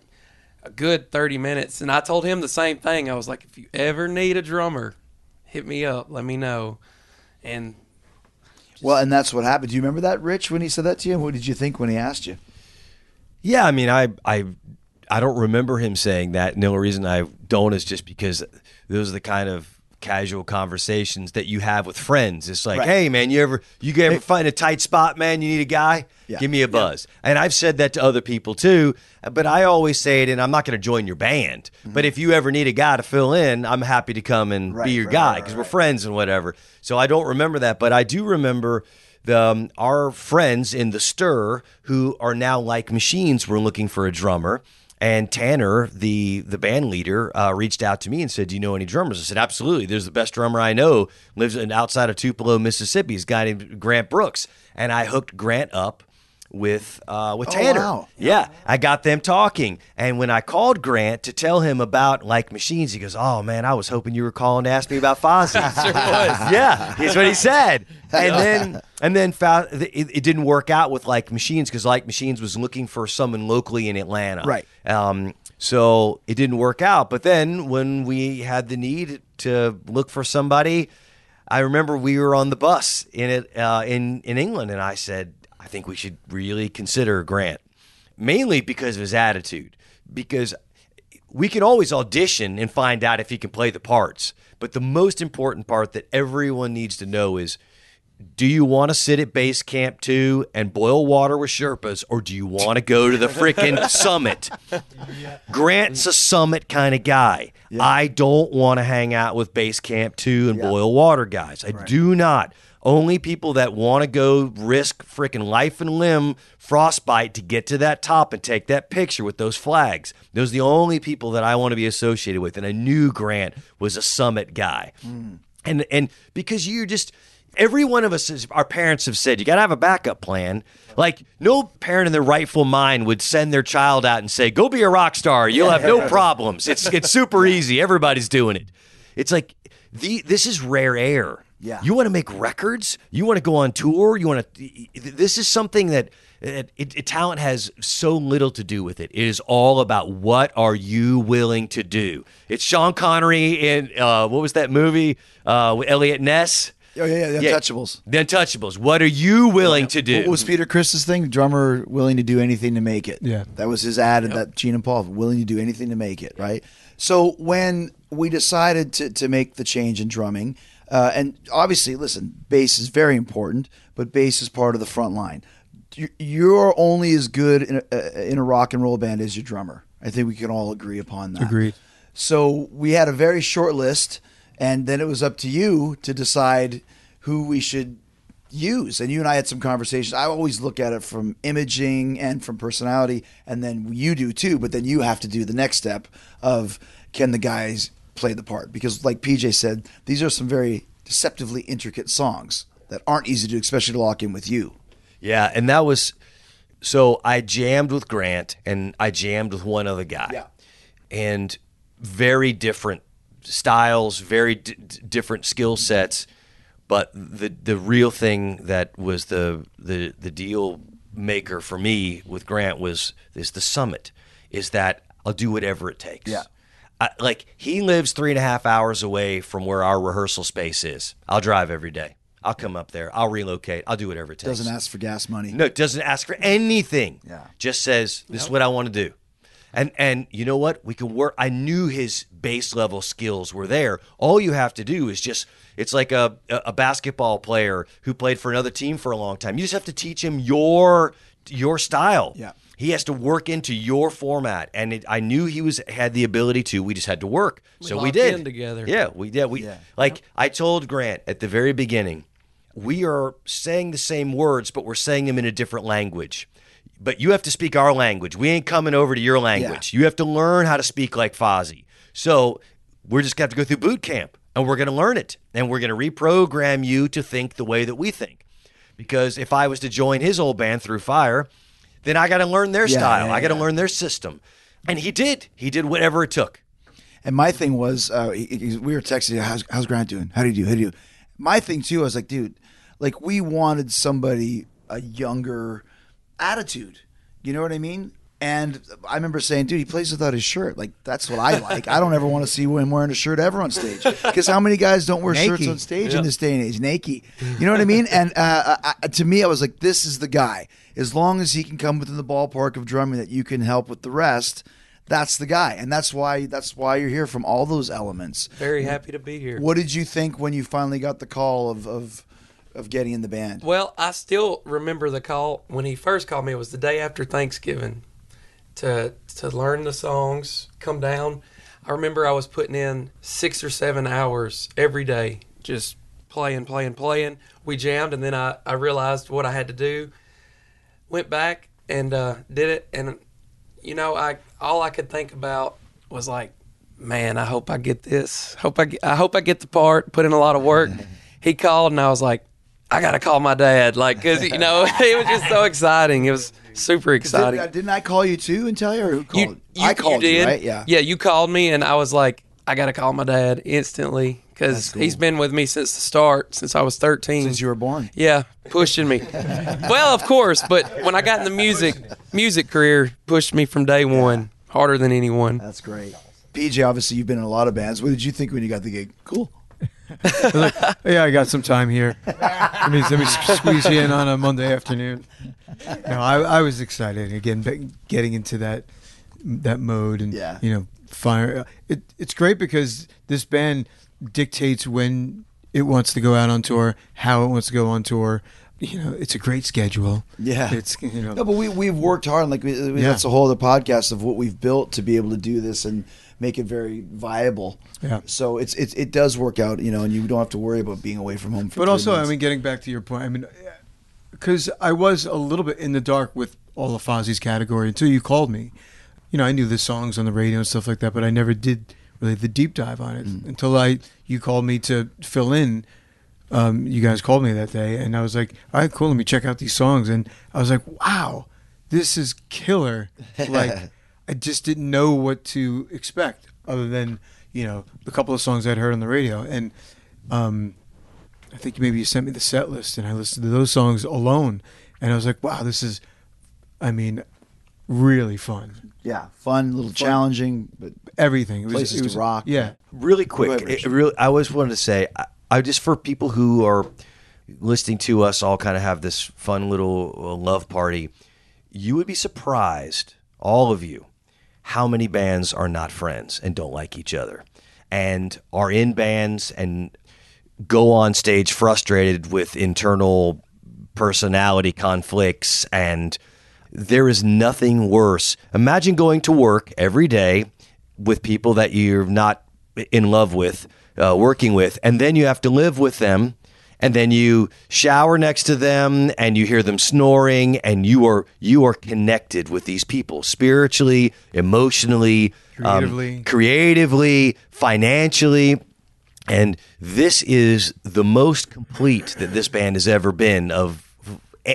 a good 30 minutes. And I told him the same thing. I was like, if you ever need a drummer, hit me up, let me know. And Well, and that's what happened. Do you remember that, Rich, when he said that to you? What did you think when he asked you? Yeah, I mean, I I I don't remember him saying that. And the only reason I don't is just because those are the kind of casual conversations that you have with friends. It's like, Right. hey, man, you ever you ever find a tight spot, man? You need a guy. Yeah. Give me a buzz. And I've said that to other people too. But I always say it, and I'm not going to join your band. But if you ever need a guy to fill in, I'm happy to come and Mm-hmm. Right, be your right, guy because right, we're friends and whatever. So I don't remember that, but I do remember the um, our friends in the stir who are now like machines were looking for a drummer. And Tanner, the the band leader, uh, reached out to me and said, "Do you know any drummers?" I said, "Absolutely. There's the best drummer I know. Lives in, outside of Tupelo, Mississippi. He's a guy named Grant Brooks." And I hooked Grant up with uh, with Oh, Tanner. wow. Yeah, I got them talking. And when I called Grant to tell him about like machines, he goes, "Oh man, I was hoping you were calling to ask me about Fozzy." sure was. yeah, here's what he said. And then and then found it, it didn't work out with like machines because like machines was looking for someone locally in Atlanta. Right. Um, so it didn't work out. But then when we had the need to look for somebody, I remember we were on the bus in it uh, in in England, and I said, I think we should really consider Grant, mainly because of his attitude. Because we can always audition and find out if he can play the parts, but the most important part that everyone needs to know is. Do you want to sit at base camp two and boil water with Sherpas, or do you want to go to the freaking summit? Grant's a summit kind of guy. I don't want to hang out with base camp two and boil water guys. I do not. Only people that want to go risk freaking life and limb frostbite to get to that top and take that picture with those flags. Those are the only people that I want to be associated with. And I knew Grant was a summit guy. Hmm. And and because you're just every one of us is our parents have said you got to have a backup plan. Like no parent in their rightful mind would send their child out and say go be a rock star. You'll have no problems. It's it's super easy. Everybody's doing it. It's like the this is rare air. Yeah. You want to make records? You want to go on tour? You want to This is something that it, it, it- talent has so little to do with it. It is all about what are you willing to do. It's Sean Connery in uh, what was that movie uh, with Eliot Ness? Oh yeah, yeah, the Untouchables. The Untouchables. What are you willing to do? What was Peter Criss's thing? Drummer willing to do anything to make it. Yeah. That was his ad at that Gene and Paul, willing to do anything to make it, right? So when we decided to, to make the change in drumming, uh, and obviously, listen, bass is very important, but bass is part of the front line. You- You're only as good in a, in a rock and roll band as your drummer. I think we can all agree upon that. Agreed. So we had a very short list, and then it was up to you to decide who we should use. And you and I had some conversations. I always look at it from imaging and from personality, and then you do too. But then you have to do the next step of can the guys play the part? Because, like PJ said, these are some very deceptively intricate songs that aren't easy to, do, especially to lock in with you. Yeah, and that was so I jammed with Grant and I jammed with one other guy. Yeah. And very different styles, very d- different skill sets, but the the real thing that was the the the deal maker for me with Grant was is the summit is that I'll do whatever it takes. Yeah. I, like he lives three and a half hours away from where our rehearsal space is. I'll drive every day. I'll come up there. I'll relocate. I'll do whatever it takes. Doesn't ask for gas money. No, doesn't ask for anything. Yeah. Just says, this is what I want to do. And and you know what? We can work I knew his base level skills were there. All you have to do is just it's like a a basketball player who played for another team for a long time. You just have to teach him your your style. Yeah. He has to work into your format, and it, I knew he was had the ability to. We just had to work, so we did in together. Yeah, we did. We Yeah. like I told Grant at the very beginning, we are saying the same words, but we're saying them in a different language. But you have to speak our language. We ain't coming over to your language. You have to learn how to speak like Fozzy. So we're just going to have to go through boot camp, and we're going to learn it, and we're going to reprogram you to think the way that we think. Because if I was to join his old band through fire, then I got to learn their Yeah, style. yeah, I got to yeah. learn their system, and he did. He did whatever it took. And my thing was, uh, we were texting, how's, how's Grant doing? How do you do? How do you do? My thing too, I was like, dude, like we wanted somebody a younger attitude. You know what I mean? And I remember saying, dude, he plays without his shirt. Like that's what I like. I don't ever want to see him wearing a shirt ever on stage. Because how many guys don't wear shirts on stage in this day and age? Naked. You know what I mean? And uh, I, I- to me, I was like, this is the guy. As long as he can come within the ballpark of drumming that you can help with the rest, that's the guy. And that's why that's why you're here from all those elements. Very happy to be here. What did you think when you finally got the call of of, of getting in the band? Well, I still remember the call when he first called me. It was the day after Thanksgiving to to learn the songs, come down. I remember I was putting in six or seven hours every day, just playing, playing, playing. We jammed, and then I, I realized what I had to do. Went back and uh, did it, and you know, I all I could think about was like, man, I hope I get this. Hope I get, I hope I get the part. Put in a lot of work. he called, and I was like, I gotta call my dad, like, cause you know, it was just so exciting. It was super uh, exciting. Did, didn't I call you too and tell you, or who called? You, you, I called you, you, right? Yeah. Yeah, you called me, and I was like, I got to call my dad instantly because cool. he's been with me since the start, since I was 13. Since you were born. yeah, pushing me. well, of course, but when I got in the music music career, pushed me from day one, harder than anyone. That's great. PJ, obviously you've been in a lot of bands. What did you think when you got the gig? Cool. Yeah, I got some time here. let me let me squeeze you in on a Monday afternoon. No, I, I was excited again, getting into that that mode and Yeah. you know, fire. It, it's great because this band dictates when it wants to go out on tour, how it wants to go on tour. You know, it's a great schedule. Yeah. it's you know, No, but we we've worked hard. Like we, we- that's a whole other podcast of what we've built to be able to do this and make it very viable. Yeah. So it's it it does work out, you know, and you don't have to worry about being away from home. For But also, I mean, getting back to your point, I mean, because I was a little bit in the dark with all of Fozzy's category until you called me. You know, I knew the songs on the radio and stuff like that, but I never did really the deep dive on it Mm. until I you called me to fill in. Um, you guys called me that day, and I was like, "All right, cool. Let me check out these songs." And I was like, "Wow, this is killer!" Like, I just didn't know what to expect, other than you know the couple of songs I'd heard on the radio, and um, I think maybe you sent me the set list, and I listened to those songs alone, and I was like, "Wow, this is, I mean, really fun. yeah, fun, a little challenging, but Everything. It was, Places it to rock. Yeah, really quick it, it really i always wanted to say I, I just for people who are listening to us all kind of have this fun little uh, love party you would be surprised all of you how many bands are not friends and don't like each other and are in bands and go on stage frustrated with internal personality conflicts and there is nothing worse imagine going to work every day with people that you're not in love with, uh, working with, and then you have to live with them. And then you shower next to them, and you hear them snoring, and you are you are connected with these people spiritually, emotionally, um, Creatively. creatively, financially. And this is the most complete that this band has ever been of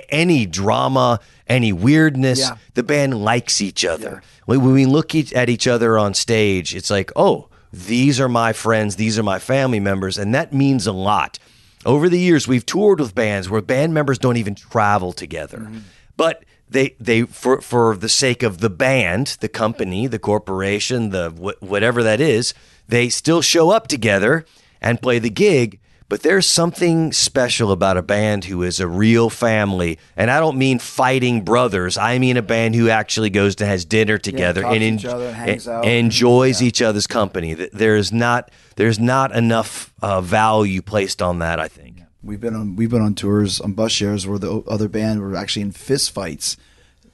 any drama, any weirdness. Yeah. The band likes each other. When when we look at each other on stage, it's like, oh, these are my friends, these are my family members, and that means a lot. Over the years, we've toured with bands where band members don't even travel together, mm-hmm. but they they for for the sake of the band, the company, the corporation, the wh- whatever that is, they still show up together and play the gig. But there's something special about a band who is a real family, and I don't mean fighting brothers. I mean a band who actually goes to has dinner together talks and, to each en- other and enjoys each other's company. There's not there's not enough uh, value placed on that. I think. We've been on we've been on tours on bus shares where the other band were actually in fist fights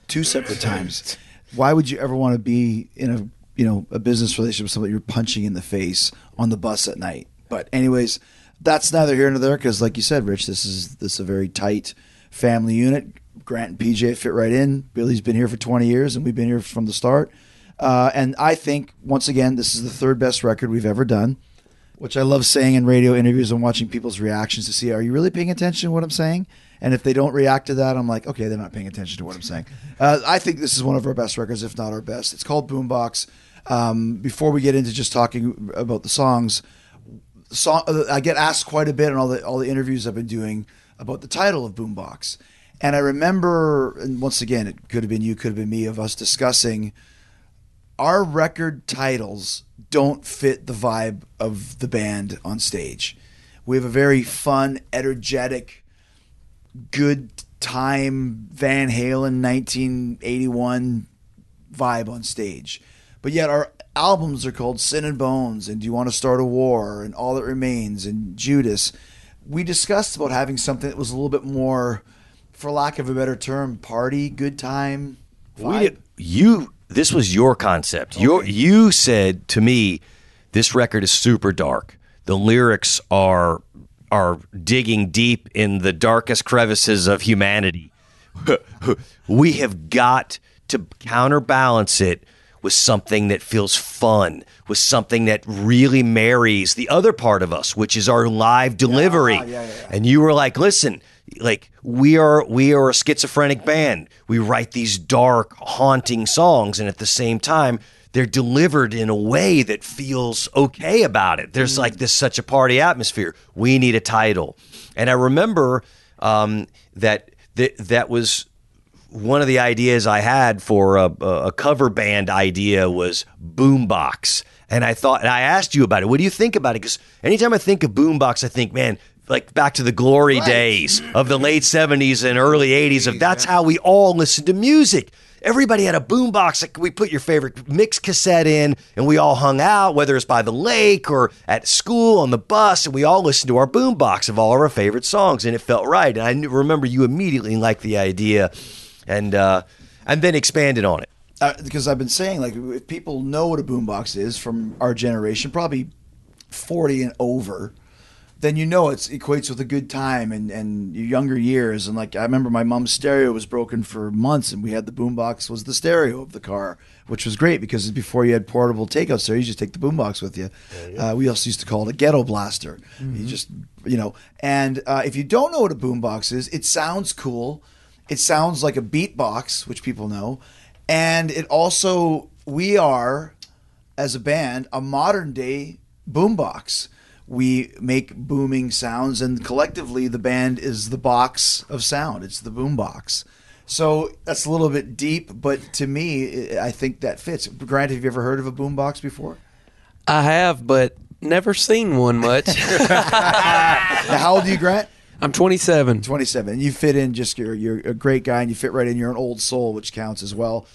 two separate times. Why would you ever want to be in a you know a business relationship with somebody you're punching in the face on the bus at night? But anyways, that's neither here nor there because, like you said, Rich, this is this is a very tight family unit. Grant and PJ fit right in. Billy's been here for 20 years, and we've been here from the start. Uh, and I think once again, this is the third best record we've ever done which I love saying in radio interviews and watching people's reactions to see are you really paying attention to what I'm saying? And if they don't react to that, I'm like, okay, they're not paying attention to what I'm saying. Uh, I think this is one of our best records, if not our best. It's called Boombox. Um, before we get into just talking about the songs, song, uh, I get asked quite a bit in all the all the interviews I've been doing about the title of Boombox. And I remember, and once again, it could have been you, could have been me, of us discussing our record titles don't fit the vibe of the band on stage. We have a very fun, energetic, good time Van Halen 1981 vibe on stage. But yet our albums are called Sin and Bones and Do You Want to Start a War and All That Remains and Judas. We discussed about having something that was a little bit more, for lack of a better term, party, good time. We did, you this was your concept. Your you said to me, this record is super dark. The lyrics are are digging deep in the darkest crevices of humanity. we have got to counterbalance it with something that feels fun, with something that really marries the other part of us, which is our live delivery. yeah, yeah, yeah. And you were like, listen, like we are we are a schizophrenic band. We write these dark, haunting songs, and at the same time, they're delivered in a way that feels okay about it. There's like this such a party atmosphere. We need a title. And I remember um, that that that was one of the ideas I had for a, a cover band idea was boombox, and I thought, and I asked you about it. What do you think about it? Because anytime I think of boombox, I think, man, like back to the glory days of the late '70s and early '80s. Of that's how we all listened to music. Everybody had a boombox. Like we put your favorite mix cassette in, and we all hung out, whether it's by the lake or at school on the bus, and we all listened to our boombox of all of our favorite songs, and it felt right. And I remember you immediately liked the idea, and uh, and then expanded on it. uh, because I've been saying like if people know what a boombox is from our generation, probably forty and over, then you know it equates with a good time and and your younger years. And like I remember my mom's stereo was broken for months, and we had the boombox was the stereo of the car, which was great because before you had portable takeout stereo, you just take the boombox with you. Uh, we also used to call it a ghetto blaster. You just you know, and uh, if you don't know what a boombox is, it sounds cool. It sounds like a beatbox, which people know, and it also we are as a band a modern day boombox. We make booming sounds, and collectively, the band is the box of sound. It's the boombox. So that's a little bit deep, but to me, I think that fits. Grant, have you ever heard of a boombox before? I have, but never seen one much. Now, how old are you, Grant? I'm 27. 27. You fit in just you're you're a great guy and you fit right in. You're an old soul, which counts as well.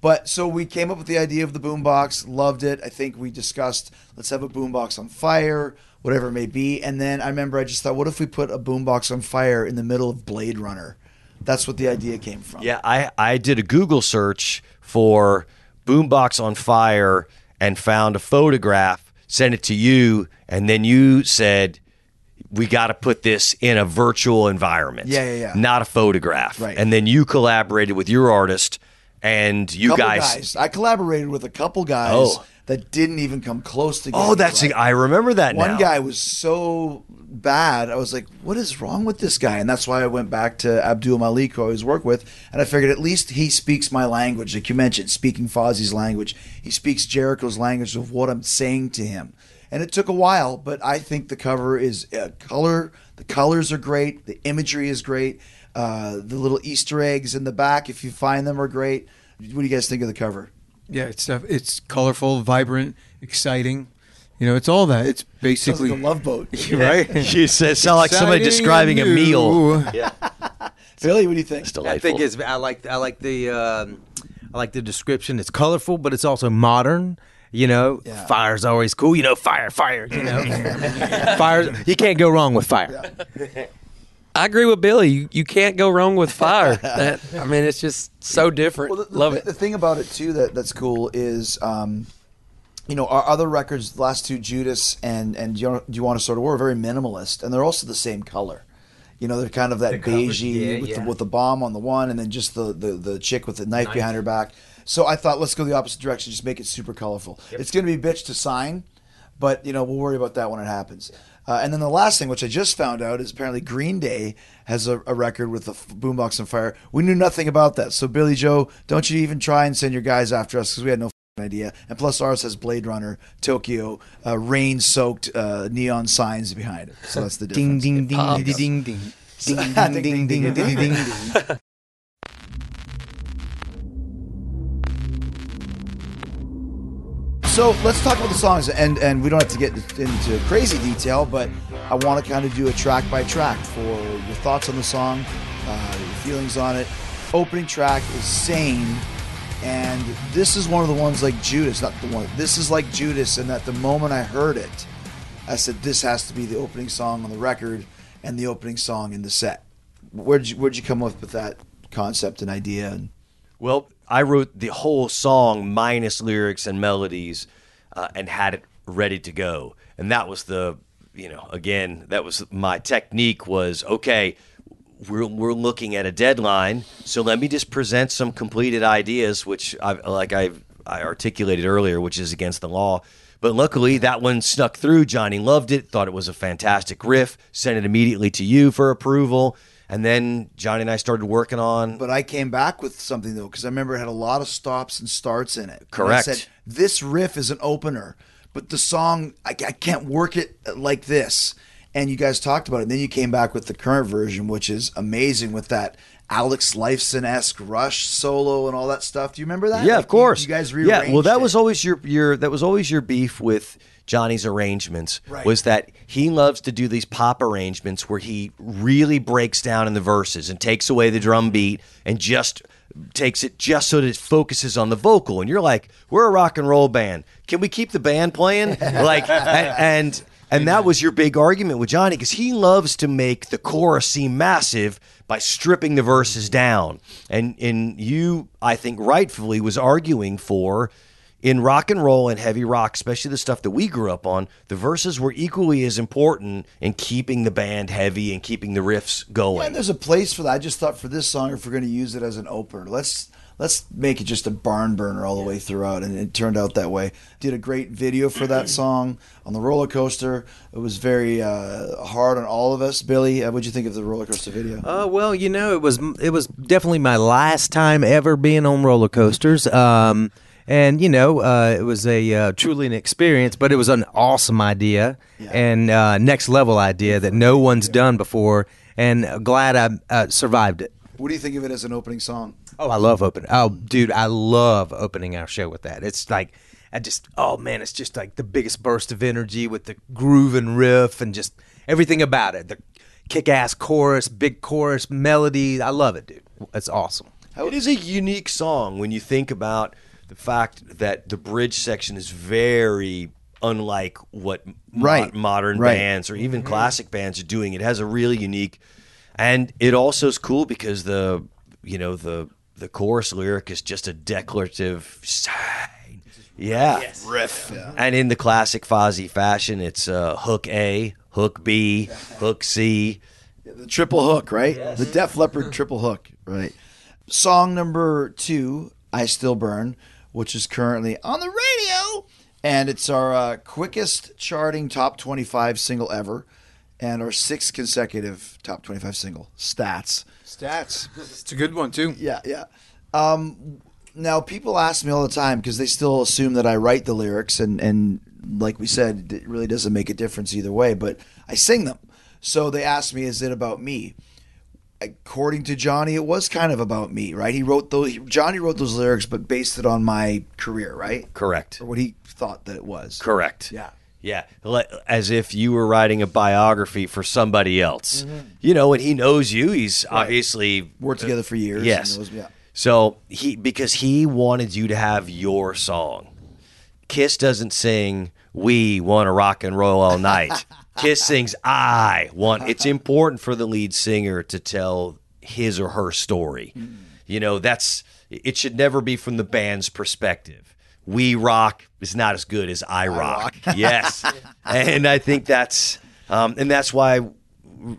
But so we came up with the idea of the boombox, loved it. I think we discussed let's have a boombox on fire, whatever it may be. And then I remember I just thought, what if we put a boombox on fire in the middle of Blade Runner? That's what the idea came from. Yeah, I I did a Google search for boombox on fire, and found a photograph, sent it to you, and then you said, "We got to put this in a virtual environment, Yeah, yeah, yeah. not a photograph." Right. And then you collaborated with your artist, and you couple guys. I collaborated with a couple guys Oh. that didn't even come close to. Oh, that's right. I remember that. One now. guy was so bad. I was like, "What is wrong with this guy?" And that's why I went back to Abdul Malik, who I always work with, and I figured at least he speaks my language, like you mentioned, speaking Fozzy's language. He speaks Jericho's language of what I'm saying to him. And it took a while, but I think the cover is uh, color. The colors are great. The imagery is great. Uh, the little Easter eggs in the back, if you find them, are great. What do you guys think of the cover? Yeah, it's def- it's colorful, vibrant, exciting. You know, it's all that. It's Sounds basically like a love boat. right. You said sound like somebody Exciting describing a meal. Yeah, Billy, what do you think? It's I think it's. I like. I like the. Um, I like the description. It's colorful, but it's also modern. You know, Yeah. fire's always cool. You know, fire, fire. You know, fire. You can't go wrong with fire. I agree with Billy. You, you can't go wrong with fire. That I mean, it's just so different. Well, the, the, Love thi- it. The thing about it too that that's cool is, um, you know, our other records, the last two, Judas and and Do You, Do you Want to Start a War, are very minimalist, and they're also the same color. You know, they're kind of that beigey yeah, with, yeah. The, with the bomb on the one, and then just the, the, the chick with the knife, behind her back. So I thought, let's go the opposite direction, just make it super colorful. It's going to be bitch to sign, but you know, we'll worry about that when it happens. Uh, and then the last thing, which I just found out, is apparently Green Day has a, a record with the f- boombox on fire. We knew nothing about that. So Billie Joe, don't you even try and send your guys after us because we had no f***ing idea. And plus, ours has Blade Runner, Tokyo, uh, rain-soaked uh, neon signs behind it. So that's the Ding difference. ding ding pops. ding ding ding. Ding Ding, ding ding ding ding ding. So let's talk about the songs, and and we don't have to get into crazy detail, but I want to kind of do a track by track for your thoughts on the song, uh, your feelings on it. Opening track is "Sane," and this is one of the ones like Judas, not the one. This is like Judas, and that the moment I heard it, I said this has to be the opening song on the record and the opening song in the set. Where'd you where'd you come up with that concept and idea? And Well, I wrote the whole song minus lyrics and melodies, uh, and had it ready to go. And that was the, you know, again, that was my technique. Was okay. We're, we're looking at a deadline, so let me just present some completed ideas, which I like I I articulated earlier, which is against the law. But luckily, that one snuck through. Johnny loved it, thought it was a fantastic riff, sent it immediately to you for approval, and then Johnny and I started working on But I came back with something though, because I remember it had a lot of stops and starts in it. And Correct. I said this riff is an opener, but the song I, I can't work it like this. And you guys talked about it. And then you came back with the current version, which is amazing with that Alex Lifeson esque Rush solo and all that stuff. Do you remember that? Yeah, Like, of course. You, you guys Yeah, well, that it. was always your your that was always your beef with Johnny's arrangements. Right. Was that he loves to do these pop arrangements where he really breaks down in the verses and takes away the drum beat and just takes it just so that it focuses on the vocal. And you're like, we're a rock and roll band. Can we keep the band playing? like, and. and and that was your big argument with Johnny because he loves to make the chorus seem massive by stripping the verses down. And and you, I think, rightfully was arguing for in rock and roll and heavy rock, especially the stuff that we grew up on, the verses were equally as important in keeping the band heavy and keeping the riffs Yeah, going. and there's a place for that. I just thought for this song, if we're going to use it as an opener, let's let's make it just a barn burner all the way throughout, and it turned out that way. Did a great video for that song on the roller coaster. It was very uh, hard on all of us. Billy, uh, what'd you think of the roller coaster video? Uh, well, you know, it was it was definitely my last time ever being on roller coasters. Um, and you know, uh, it was a uh, truly an experience, but it was an awesome idea and uh, next level idea that no one's done before, and glad I uh, survived it. what do you think of it as an opening song? Oh, I love opening. Oh, dude, I love opening our show with that. It's like, I just, oh man, it's just like the biggest burst of energy with the groove and riff and just everything about it. The kick ass chorus, big chorus, melody. I love it, dude. It's awesome. It is a unique song when you think about the fact that the bridge section is very unlike what mo- modern Right. bands or even classic bands are doing. It has a really unique, and it also is cool because the you know the the chorus lyric is just a declarative sign. Yeah. riff. Yeah. And in the classic Fozzy fashion, it's uh, hook A, hook B, hook C. The triple hook, right? The Def Leppard triple hook, right? Song number two, I Still Burn, which is currently on the radio. And it's our uh, quickest charting top 25 single ever and our sixth consecutive top 25 single. Stats. Stats. It's a good one too. Yeah, yeah. Um, now, people ask me all the time because they still assume that I write the lyrics, and, and like we said, it really doesn't make a difference either way, but I sing them. So they ask me, is it about me? According to Johnny, it was kind of about me, right? He wrote those. Johnny wrote those lyrics, but based it on my career, right? Correct. Or what he thought that it was. Correct. Yeah. Yeah, as if you were writing a biography for somebody else. Mm-hmm. You know, and he knows you. He's obviously Worked uh, together for years. Yes. knows- yeah. So he because he wanted you to have your song. Kiss doesn't sing "We want to rock and roll all night." Kiss sings "I want." It's important for the lead singer to tell his or her story. You know, that's it should never be from the band's perspective. We rock is not as good as I rock. yes, and I think that's um, and that's why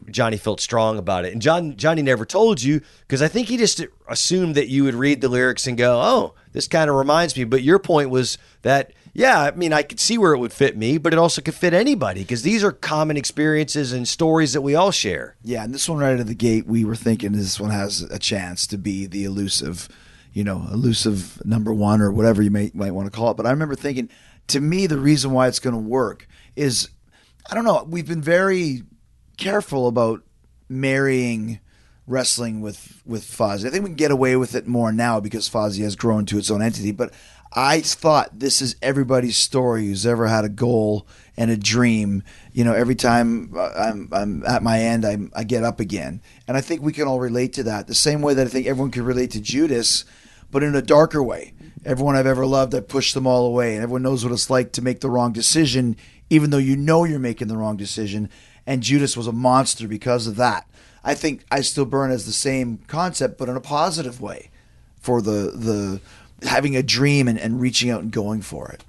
Johnny felt strong about it. And John Johnny never told you because I think he just assumed that you would read the lyrics and go, "Oh, this kind of reminds me." But your point was that yeah, I mean, I could see where it would fit me, but it also could fit anybody because these are common experiences and stories that we all share. Yeah, and this one right out of the gate, we were thinking this one has a chance to be the elusive, you know, elusive number one or whatever you may might want to call it. But I remember thinking, to me, the reason why it's going to work is, I don't know, we've been very careful about marrying wrestling with with Fozzy. I think we can get away with it more now because Fozzy has grown to its own entity. But I thought this is everybody's story who's ever had a goal and a dream. You know, every time uh, I'm I'm at my end, I I get up again, and I think we can all relate to that. The same way that I think everyone can relate to Judas, but in a darker way. Everyone I've ever loved, I pushed them all away, and everyone knows what it's like to make the wrong decision, even though you know you're making the wrong decision. And Judas was a monster because of that. I think I still burn as the same concept, but in a positive way, for the the having a dream and, and reaching out and going for it.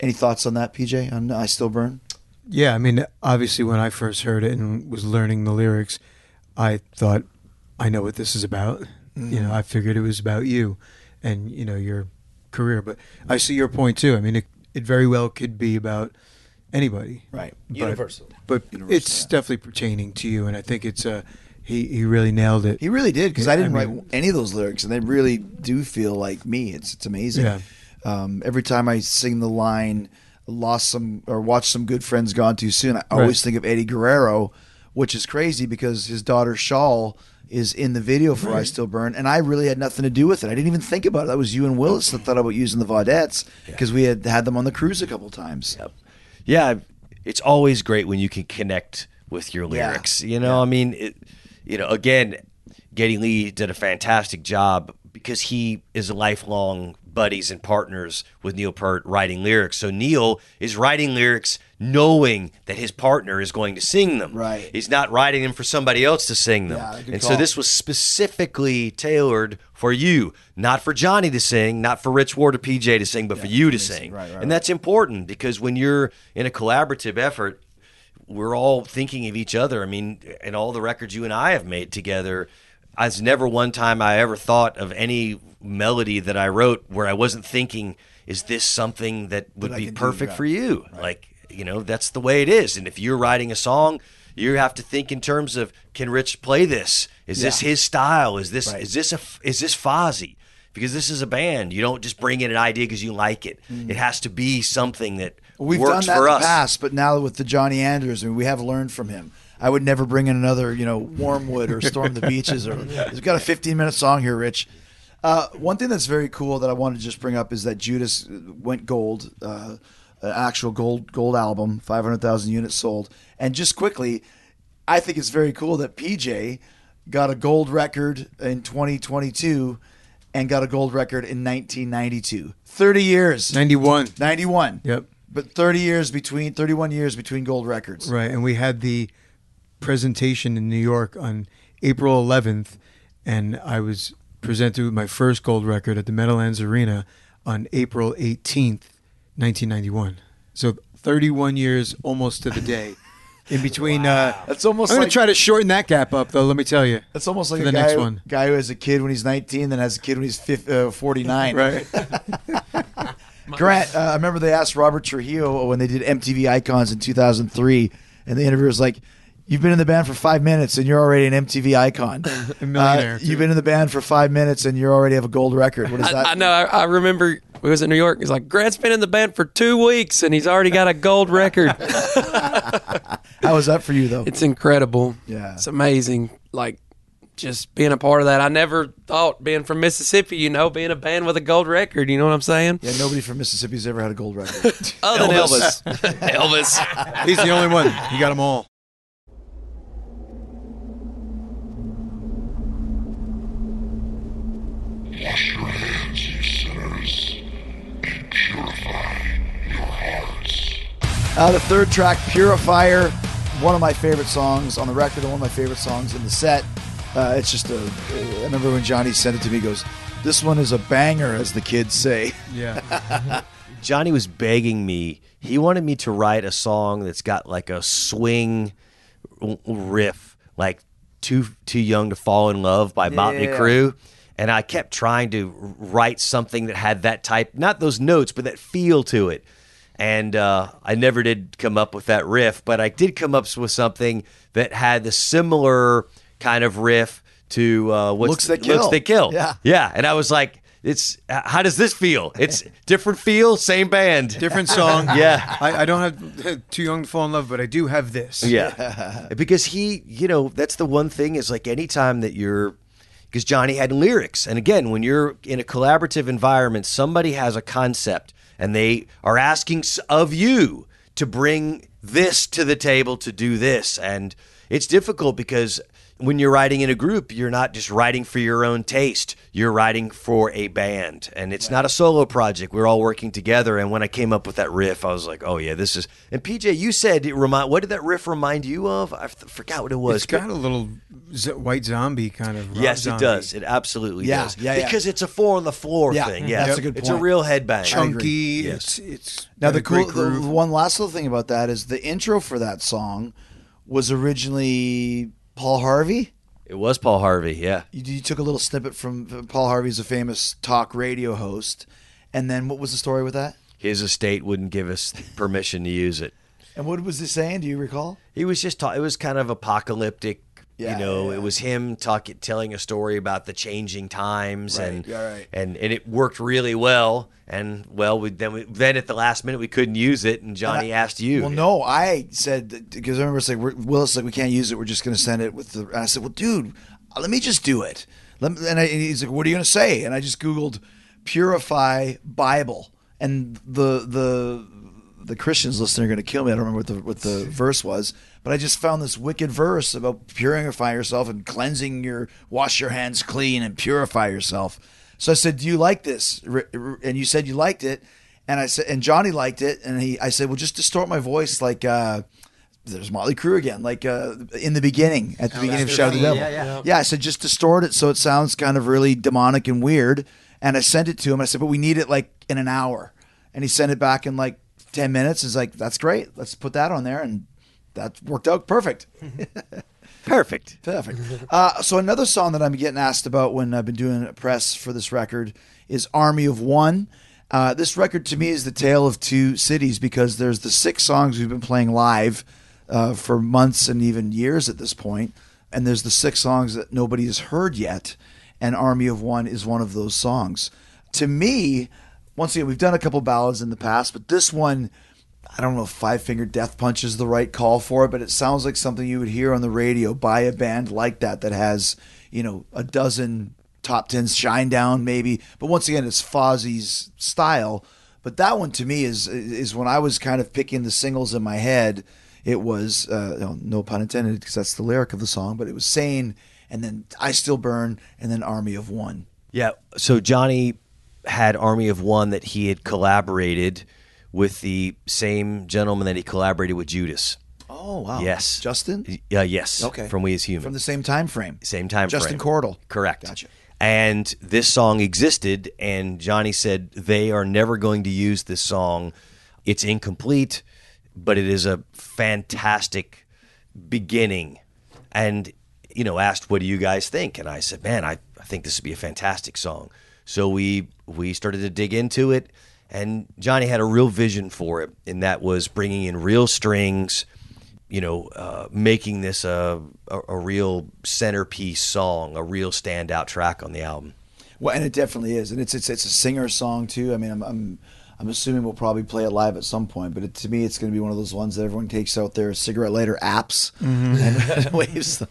Any thoughts on that, PJ? On I still burn. Yeah, I mean, obviously, when I first heard it and was learning the lyrics, I thought, I know what this is about. You know, I figured it was about you and, you know, your career. But I see your point too. I mean, it, it very well could be about anybody. Right. But- Universal. But Universal, it's yeah. definitely pertaining to you. And I think it's, uh, he, he really nailed it. He really did because I didn't I write any of those lyrics, and they really do feel like me. It's it's amazing. Yeah. Um, every time I sing the line, "Lost some" or "Watch some good friends gone too soon," I always think of Eddie Guerrero, which is crazy because his daughter Shaul is in the video for "I Still Burn," and I really had nothing to do with it. I didn't even think about it. That was you and Willis that thought about using the Vaudettes because we had had them on the cruise a couple times. yeah, it's always great when you can connect with your Yeah. lyrics. You know, I mean, it, you know, again, Geddy Lee did a fantastic job because he is a lifelong buddies and partners with Neil Peart writing lyrics. So Neil is writing lyrics knowing that his partner is going to sing them. Right. He's not writing them for somebody else to sing them. Yeah, and so this was specifically tailored for you, not for Johnny to sing, not for Rich Ward or PJ to sing, but for you to sing. right, right, and that's important because when you're in a collaborative effort, we're all thinking of each other. I mean, and all the records you and I have made together, there's never one time I ever thought of any melody that I wrote where I wasn't thinking, is this something that would I be perfect right. for you? Like, you know, that's the way it is. And if you're writing a song, you have to think in terms of can Rich play this? Is this his style? Is this Right. is this a is this Fozzy? Because this is a band. You don't just bring in an idea because you like it. It has to be something that We've works done that for in us. the past, but now with the Johnny Andrews, I mean, we have learned from him. I would never bring in another, you know, Wormwood or Storm the Beaches. Or we've got a 15 minute song here, Rich. Uh, one thing that's very cool that I want to just bring up is that Judas went gold, uh, an actual gold gold album, 500,000 units sold. And just quickly, I think it's very cool that PJ got a gold record in 2022 and got a gold record in 1992. 30 years. 91. 91. Yep. But 30 years between 31 years between gold records. Right, and we had the presentation in New York on April 11th, and I was presented with my first gold record at the Meadowlands Arena on April 18th, 1991. So 31 years, almost to the day. In between, uh, That's almost I'm gonna try to shorten that gap up, though. Let me tell you. That's almost like the guy, next one. guy who has a kid when he's 19, then has a kid when he's fif- uh, 49. Right. Grant, uh, I remember they asked Robert Trujillo when they did MTV Icons in 2003, and the interviewer was like, You've been in the band for five minutes and you're already an MTV icon. A millionaire, Uh, you've been in the band for five minutes and you already have a gold record. What is that? I, I know. I, I remember we was in New York. He's like, Grant's been in the band for two weeks and he's already got a gold record. How was that for you, though? it's incredible. Yeah. It's amazing. Like just being a part of that. I never thought being from Mississippi, you know, being a band with a gold record. You know what I'm saying? yeah, nobody from Mississippi's ever had a gold record. Other than Elvis. Elvis. He's the only one. You got them all. Wash your hands, you sinners, and purify your hearts. Uh, the third track, Purifier, one of my favorite songs on the record, and one of my favorite songs in the set. Uh, it's just a. I remember when Johnny sent it to me. He goes, "This one is a banger," as the kids say. Yeah. Johnny was begging me. He wanted me to write a song that's got like a swing riff, like "Too Too Young to Fall in Love" by Motley Yeah. Crue. And I kept trying to write something that had that type, not those notes, but that feel to it. And uh, I never did come up with that riff, but I did come up with something that had the similar kind of riff to uh, what's Looks That Kill. Looks That Kill. Yeah. yeah. And I was like, it's how does this feel? It's different feel, same band. Different song. Yeah. I, I don't have Too Young to Fall in Love, but I do have this. Yeah. because he, you know, that's the one thing is like anytime that you're, because Johnny had lyrics. And again, when you're in a collaborative environment, somebody has a concept and they are asking of you to bring this to the table to do this. And it's difficult because when you're writing in a group, you're not just writing for your own taste. You're writing for a band, and it's not a solo project. We're all working together. And when I came up with that riff, I was like, "Oh yeah, this is." And PJ, you said it remind. What did that riff remind you of? I forgot what it was. It's got a little z- white zombie kind of. rock yes, it zombie. does. It absolutely Yeah, does. yeah, yeah. Because it's a four on the floor Yeah, thing. Yeah, that's a good Point. It's a real headbang. Chunky. Yes. It's it's Now the cool, the, the one last little thing about that is the intro for that song was originally Paul Harvey. It was Paul Harvey. Yeah. You, you took a little snippet from Paul Harvey's a famous talk radio host, and then what was the story with that? His estate wouldn't give us permission to use it. And what was he saying? Do you recall? He was just talking. it was kind of apocalyptic. Yeah, you know, yeah, yeah. it was him talking, telling a story about the changing times, Right, and right. and and it worked really well. And well, we, then we, then at the last minute we couldn't use it, and Johnny asked you. Well, no, I said because I remember saying we're, Willis like we can't use it. We're just going to send it with the. And I said, well, dude, uh, let me just do it. Let me, and, I, and he's like, what are you going to say? And I just googled purify Bible, and the the the Christians listening are going to kill me. I don't remember what the what the verse was, but I just found this wicked verse about purifying yourself and cleansing your wash your hands clean and purify yourself. So I said, "Do you like this?" And you said you liked it, and I said, and Johnny liked it, and he, I said, "Well, just distort my voice like." uh there's Motley Crue again, like uh, in the beginning, at the beginning of Shout the Devil. Yeah, yeah. I said just distort it so it sounds kind of really demonic and weird. And I sent it to him. I said, but we need it like in an hour. And he sent it back in like ten minutes. He's like, that's great. Let's put that on there, and that worked out perfect. perfect. Perfect. Uh, so another song that I'm getting asked about when I've been doing a press for this record is "Army of One." Uh, this record to me is the tale of two cities because there's the six songs we've been playing live uh, for months and even years at this point, and there's the six songs that nobody has heard yet, and "Army of One" is one of those songs. To me, once again, we've done a couple ballads in the past, but this one. I don't know if Five Finger Death Punch is the right call for it, but it sounds like something you would hear on the radio by a band like that that has, you know, a dozen top tens Shinedown maybe. But once again, it's Fozzy's style. But that one to me is is when I was kind of picking the singles in my head. It was uh, no, no pun intended because that's the lyric of the song, but it was Sane, and then I Still Burn, and then Army of One. Yeah. So Johnny had Army of One that he had collaborated with the same gentleman that he collaborated with Judas. Oh wow! Yes. Justin. Yeah. Uh, yes. Okay. From We As Human. From the same time frame. Same time frame. Justin frame. Cordle. Correct. Gotcha. And this song existed, and Johnny said they are never going to use this song it's incomplete, but it is a fantastic beginning. And you know, asked, "What do you guys think?" And I said, "Man, I, I think this would be a fantastic song." So we we started to dig into it, and Johnny had a real vision for it, and that was bringing in real strings, you know, uh, making this a, a a real centerpiece song, a real standout track on the album. Well, and it definitely is, and it's it's it's a singer song too. I mean, I'm I'm, I'm assuming we'll probably play it live at some point, but it, to me, it's going to be one of those ones that everyone takes out their cigarette lighter apps and waves them.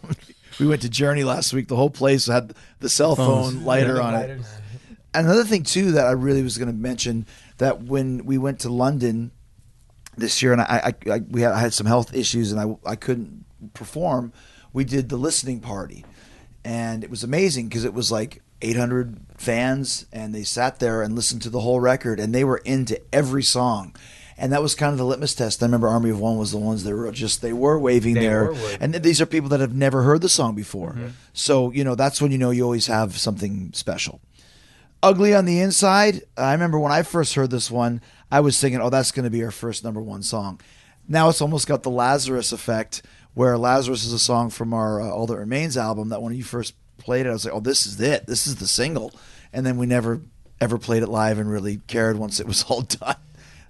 We went to Journey last week. The whole place had the cell phone lighter on it. Another thing too that I really was going to mention that when we went to London this year, and I, I, I we had, I had some health issues and I I couldn't perform. We did the listening party, and it was amazing because it was like 800 fans, and they sat there and listened to the whole record, and they were into every song. And that was kind of the litmus test. I remember Army of One was the ones that were just they were waving there, were waving. and these are people that have never heard the song before. Mm-hmm. So you know that's when you know you always have something special. Ugly on the Inside. I remember when I first heard this one, I was thinking, oh, that's going to be our first number one song. Now it's almost got the Lazarus effect, where Lazarus is a song from our uh, All That Remains album that when you first played it, I was like, oh, this is it. This is the single. And then we never ever played it live and really cared once it was all done.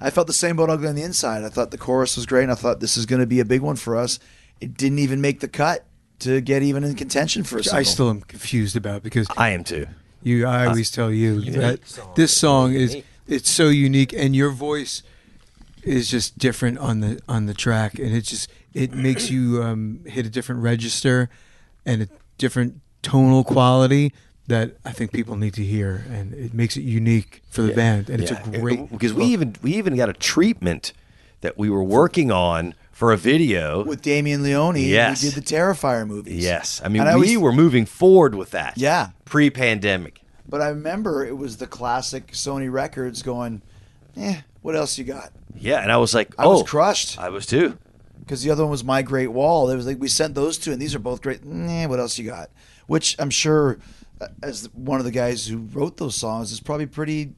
I felt the same about Ugly on the Inside. I thought the chorus was great, and I thought this is going to be a big one for us. It didn't even make the cut to get even in contention for a single. I still am confused about because I am too. You, I always tell you that this song is it's so unique, and your voice is just different on the on the track, and it just it makes you um, hit a different register and a different tonal quality that I think people need to hear, and it makes it unique for the band, and it's a great because we even we even got a treatment that we were working on for a video. with Damien Leone, Yes. who did the Terrifier movies. yes, I mean And I we always- were moving forward with that. Yeah. Pre-pandemic. But I remember it was the classic Sony Records going, eh, what else you got? Yeah, and I was like, I oh, was crushed I was too. because the other one was My Great Wall. It was like we sent those two, and these are both great. Nah, what else you got? Which I'm sure, uh, as one of the guys who wrote those songs, is probably pretty,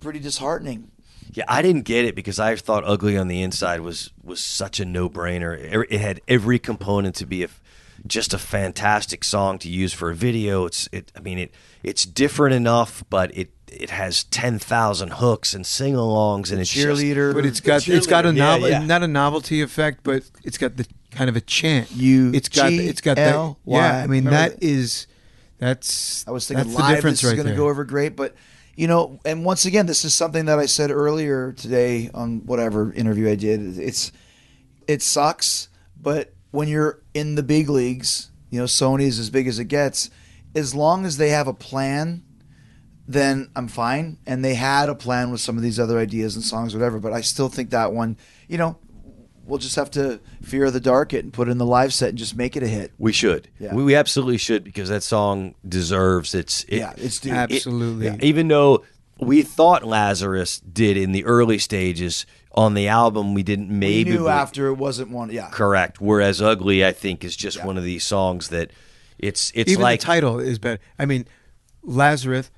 pretty disheartening. Yeah, I didn't get it because I thought "Ugly on the Inside" was was such a no brainer. It had every component to be a, just a fantastic song to use for a video. It's it. I mean it. It's different enough, but it it has ten thousand hooks and sing-alongs, and it's just- Cheerleader, But it's got it's got a cheerleader. Yeah, yeah. not a novelty effect, but it's got the kind of a chant. You it's got G it's got that. L Y. Yeah, I mean that that? is that's I was thinking that's live, the difference this is right going to go over great, but you know, and once again, this is something that I said earlier today on whatever interview I did. It's it sucks, but when you're in the big leagues, you know, Sony's as big as it gets. As long as they have a plan, then I'm fine. And they had a plan with some of these other ideas and songs, whatever. But I still think that one, you know, we'll just have to fear the dark it and put it in the live set and just make it a hit. We should. Yeah. We, we absolutely should because that song deserves its. It, Yeah, it's due. Ab- Absolutely. it- even though we thought Lazarus did in the early stages on the album, we didn't We maybe knew after it wasn't one. Yeah, correct. Whereas "Ugly," I think, is just Yeah. one of these songs that it's it's Even like the title is better. I mean, Lazarus.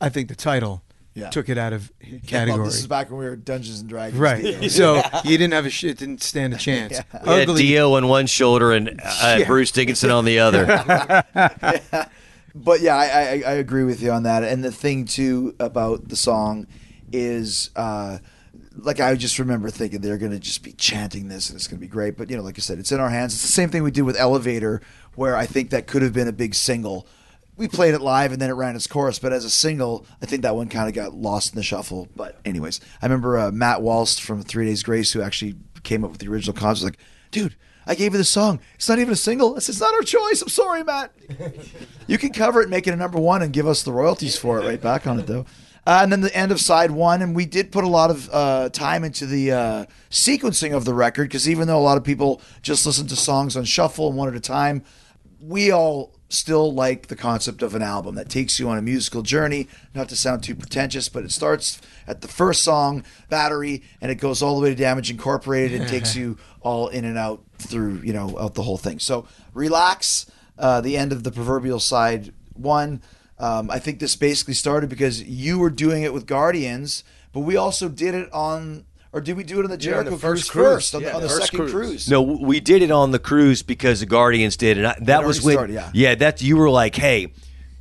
I think the title Yeah. took it out of Well, category. this is back when we were Dungeons and Dragons. right. days. so you didn't have a shit. Didn't stand a chance. we had Ugly. Dio on one shoulder and uh, Yeah. Bruce Dickinson on the other. But yeah, I, I, I agree with you on that. And the thing too about the song is, uh, like I just remember thinking they're going to just be chanting this and it's going to be great. But you know, like I said, it's in our hands. It's the same thing we did with Elevator, where I think that could have been a big single. We played it live and then it ran its course, but as a single, I think that one kind of got lost in the shuffle. But anyways, I remember uh, Matt Walst from Three Days Grace, who actually came up with the original concept, was like, dude. I gave you the song. It's not even a single. Said, it's not our choice. I'm sorry, Matt. You can cover it, and make it a number one, and give us the royalties for it right back on it, though. Uh, and then the end of side one, and we did put a lot of uh, time into the uh, sequencing of the record because even though a lot of people just listen to songs on shuffle and one at a time, we all still like the concept of an album that takes you on a musical journey. Not to sound too pretentious, but it starts at the first song, Battery, and it goes all the way to Damage Incorporated and takes you all in and out through, you know, out the whole thing. So relax. Uh, the end of the proverbial side one. Um, I think this basically started because you were doing it with Guardians, But we also did it on, or did we do it on the on the Jericho first cruise cruise. first? On, Yeah, the, on the the second cruise. cruise. No, we did it on the cruise because the Guardians did, and I, that was when, already started, yeah. that you were like, hey,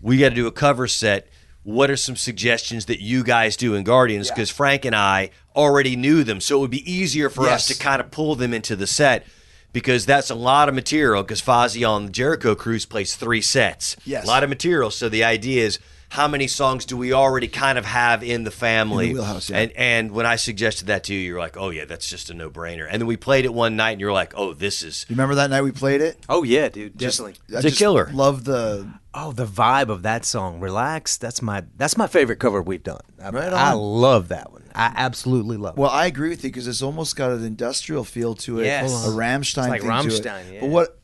we got to do a cover set. What are some suggestions that you guys do in Guardians? Because Frank and I already knew them, so it would be easier for us to kind of pull them into the set. Because that's a lot of material. Because Fozzy on the Jericho cruise plays three sets. Yes. a lot of material. So the idea is, how many songs do we already kind of have in the family? In the wheelhouse, yeah. And and when I suggested that to you, you're like, oh yeah, that's just a no brainer. And then we played it one night, and you're like, oh, this is You remember that night we played it? Oh yeah, dude, definitely. I It's a just killer. Love the Oh, the vibe of that song, "Relax." That's my that's my favorite cover we've done. I, Right I love that one. I absolutely love. Well, I agree with you because it's almost got an industrial feel to it, Yes. a Rammstein It's like thing to it. Rammstein, yeah. But what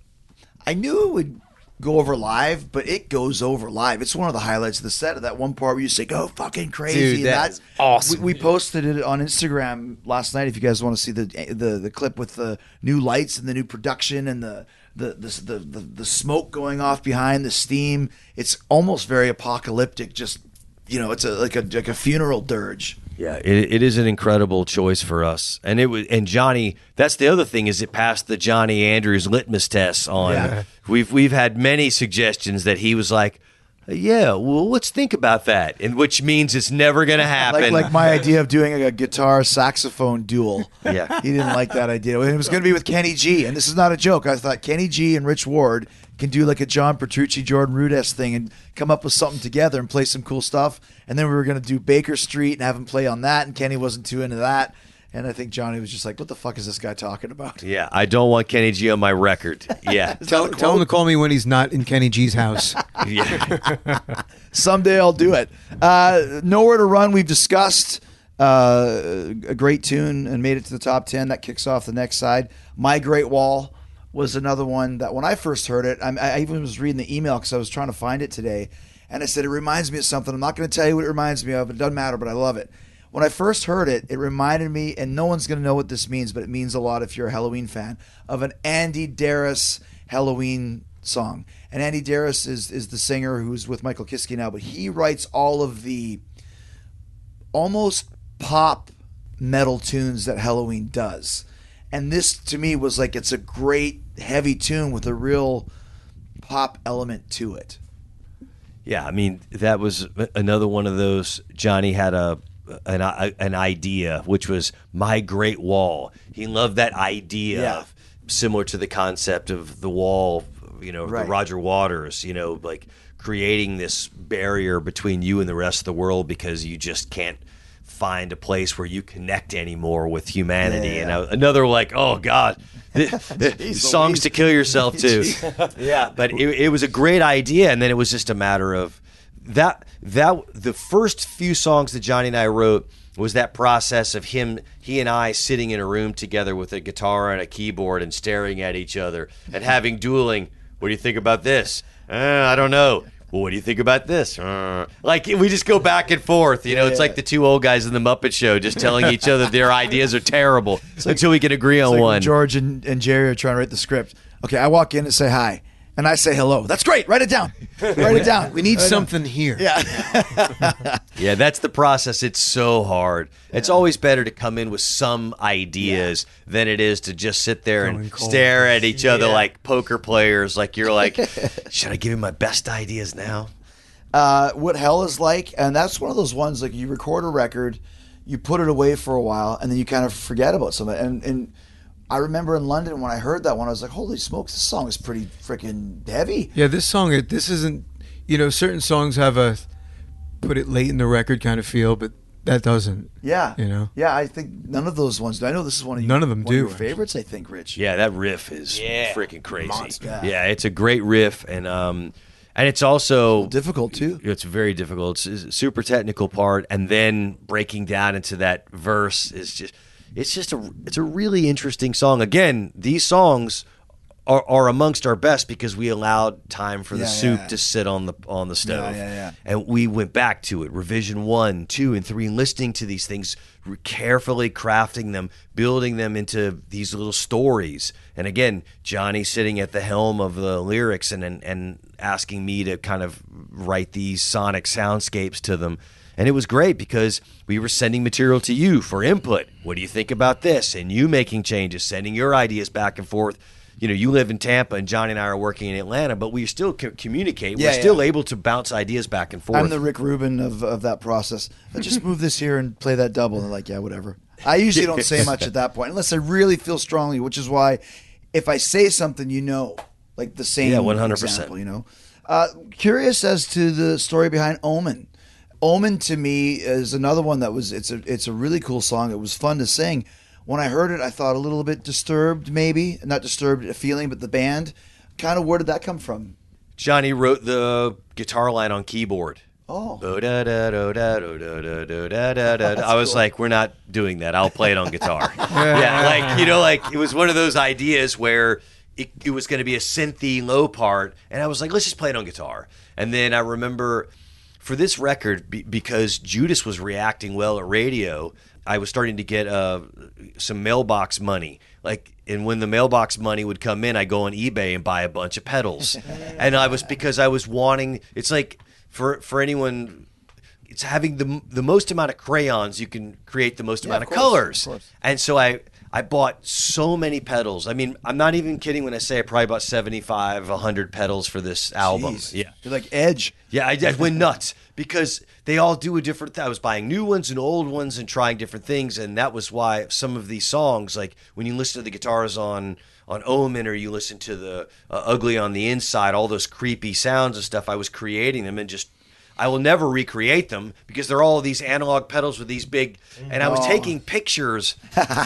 I knew it would go over live, but it goes over live. It's one of the highlights of the set. Of that one part where you say, "Go fucking crazy!" Dude, and that that's awesome. We, we posted it on Instagram last night. If you guys want to see the the the clip with the new lights and the new production and the. The, the, the, the, the smoke going off behind the steam it's almost very apocalyptic just you know it's a like a like a funeral dirge Yeah, it, it is an incredible choice for us, and it was and Johnny. That's the other thing is it passed the Johnny Andrews litmus test on. Yeah. We've we've had many suggestions that he was like, yeah, well, let's think about that, and which means it's never going to happen. Like, like my idea of doing a guitar saxophone duel. Yeah. He didn't like that idea. It was going to be with Kenny G. And this is not a joke. I thought Kenny G and Rich Ward can do like a John Petrucci, Jordan Rudess thing and come up with something together and play some cool stuff. And then we were going to do Baker Street and have him play on that. And Kenny wasn't too into that. And I think Johnny was just like, what the fuck is this guy talking about? yeah, I don't want Kenny G on my record. Yeah, Tell, tell him to call me when he's not in Kenny G's house. yeah. Someday I'll do it. Uh, Nowhere to Run, we've discussed. Uh, a great tune and made it to the top 10. That kicks off the next side. My Great Wall was another one that when I first heard it, I, I even was reading the email because I was trying to find it today. And I said, it reminds me of something. I'm not going to tell you what it reminds me of. It doesn't matter, but I love it. When I first heard it, it reminded me, and no one's going to know what this means, but it means a lot if you're a Helloween fan, of an Andi Deris Helloween song. And Andi Deris is, is the singer who's with Michael Kiske now, but he writes all of the almost pop metal tunes that Helloween does. And this to me was like it's a great heavy tune with a real pop element to it. Yeah, I mean that was another one of those. Johnny had a an, an idea, which was my Great Wall. He loved that idea, Yeah. similar to the concept of the wall. You know, Right. the Roger Waters. You know, like creating this barrier between you and the rest of the world because you just can't find a place where you connect anymore with humanity. Yeah. And I, another like, oh God, songs to kill yourself to. yeah, but it, it was a great idea, and then it was just a matter of that. That the first few songs that Johnny and I wrote was that process of him, he and I sitting in a room together with a guitar and a keyboard and staring at each other and having dueling. What do you think about this? Uh, I don't know. Well, what do you think about this? Uh, like we just go back and forth. You know, it's like the two old guys in the Muppet Show just telling each other their ideas are terrible until we can agree on like one. George and, and Jerry are trying to write the script. Okay, I walk in and say hi. And I say hello. That's great. Write it down. Write it down. We need something here. Yeah. Yeah, that's the process. It's so hard. It's always better to come in with some ideas than it is to just sit there and cold. stare at each other like poker players. Like you're like, should I give him my best ideas now? uh, what hell is like, and that's one of those ones like you record a record, you put it away for a while, and then you kind of forget about something. And and I remember in London when I heard that one, I was like, "Holy smokes, this song is pretty freaking heavy." Yeah, this song, it- this isn't, you know, certain songs have a put it late in the record kind of feel, but that doesn't. Yeah, You know? Yeah, I think none of those ones. I know this is one of None of them one your do, favorites. I think, Rich. Yeah, that riff is Yeah. freaking crazy. Monster. Yeah, it's a great riff, and um, and it's also difficult too. It's very difficult. It's a super technical part, and then breaking down into that verse is just. It's just a. It's a really interesting song. Again, these songs are, are amongst our best because we allowed time for the Yeah, soup yeah. to sit on the on the stove. yeah. And we went back to it, revision one, two, and three, and listening to these things, carefully crafting them, building them into these little stories. And again, Johnny sitting at the helm of the lyrics and and, and asking me to kind of write these sonic soundscapes to them. And it was great because we were sending material to you for input. What do you think about this? And you making changes, sending your ideas back and forth. You know, you live in Tampa and Johnny and I are working in Atlanta, but we still co- communicate. Yeah, we're still yeah. able to bounce ideas back and forth. I'm the Rick Rubin of, of that process. Uh, Just move this here and play that double. And they're like, yeah, whatever. I usually don't say much at that point unless I really feel strongly, which is why if I say something, you know, like the same Yeah, 100%. example, you know. Uh, curious as to the story behind Omen. Omen to me is another one that was it's a it's a really cool song. It was fun to sing. When I heard it, I thought a little bit disturbed, maybe not disturbed a feeling, but the band. Kind of where did that come from? Johnny wrote the guitar line on keyboard. Oh. I was like, we're not doing that. I'll play it on guitar. yeah, like you know, like it was one of those ideas where it, it was going to be a synthy low part, and I was like, let's just play it on guitar. And then I remember for this record, be, because Judas was reacting well at radio, I was starting to get uh, some mailbox money. Like, and when the mailbox money would come in, I go on eBay and buy a bunch of pedals. and I was because I was wanting. It's like for for anyone it's having the the most amount of crayons you can create the most amount of, of course, colors. of. And so I I bought so many pedals. I mean, I'm not even kidding when I say I probably bought 75, 100 pedals for this album. Jeez. Yeah. You're like Edge. Yeah, I, I went nuts because they all do a different. Th- I was buying new ones and old ones and trying different things, and that was why some of these songs, like when you listen to the guitars on on Omen or you listen to the uh, Ugly on the Inside, all those creepy sounds and stuff, I was creating them and just. I will never recreate them because they're all these analog pedals with these big, and I was taking pictures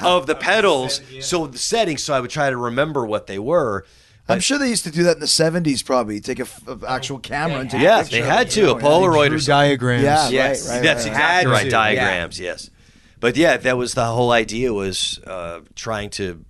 of the pedals, so the settings, so I would try to remember what they were. I'm sure they used to do that in the 70s, probably. Take a f- a actual camera and take a Yeah, picture they of had to a Polaroid or something. diagrams. Yeah, Yes, right, right, that's right. exactly Had right. to, Diagrams, yes. But yeah, that was the whole idea was uh, trying to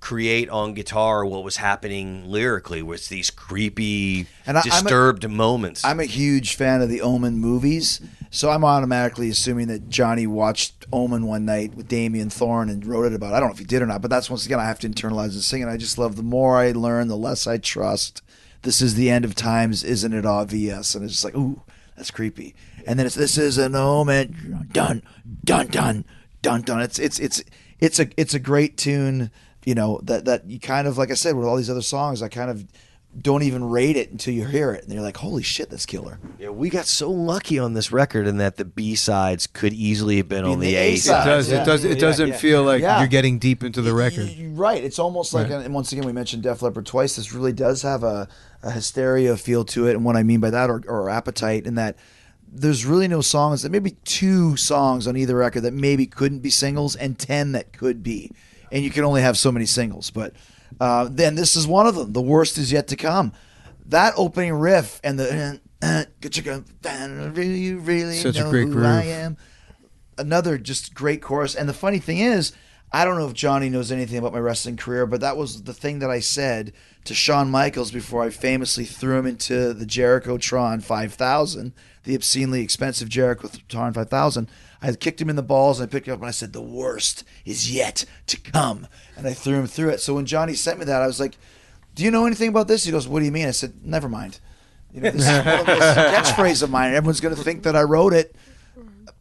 create on guitar what was happening lyrically was these creepy, And I- I'm a- disturbed moments. I'm a huge fan of the Omen movies, so I'm automatically assuming that Johnny watched Omen one night with Damien Thorn and wrote it about. I don't know if he did or not, but that's once again I have to internalize and sing it. I just love the more I learn, the less I trust. This is the end of times, isn't it obvious? And it's just like, ooh, that's creepy. And then it's this is an omen, dun dun dun dun dun. It's it's it's it's a it's a great tune. You know that that you kind of like I said with all these other songs, I kind of don't even rate it until you hear it, and you're like, holy shit, that's killer. yeah, we got so lucky on this record in that the B sides could easily have been Be on the the A A-side. It does. Yeah. It does. It Yeah, doesn't yeah. feel like Yeah. you're getting deep into the record. Y- y- Right. It's almost like, and once again, we mentioned Def Leppard twice. This really does have a, a hysteria feel to it. And what I mean by that, or, or appetite, in that there's really no songs, there may be two songs on either record that maybe couldn't be singles, and 10 that could be. And you can only have so many singles. But uh, then this is one of them. The worst is yet to come. That opening riff and the. Uh, really, really Such a know great who groove. I am another just great chorus. And the funny thing is, I don't know if Johnny knows anything about my wrestling career, but that was the thing that I said to Shawn Michaels before I famously threw him into the Jericho Tron 5000, the obscenely expensive Jericho Tron 5000. I kicked him in the balls and I picked him up and I said, The worst is yet to come. And I threw him through it. So when Johnny sent me that, I was like, Do you know anything about this? He goes, What do you mean? I said, Never mind. You know, this is one of those catchphrase of mine. Everyone's going to think that I wrote it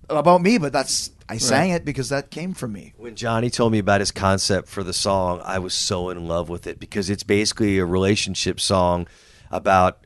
about me, but that's I sang it because that came from me. When Johnny told me about his concept for the song, I was so in love with it because it's basically a relationship song about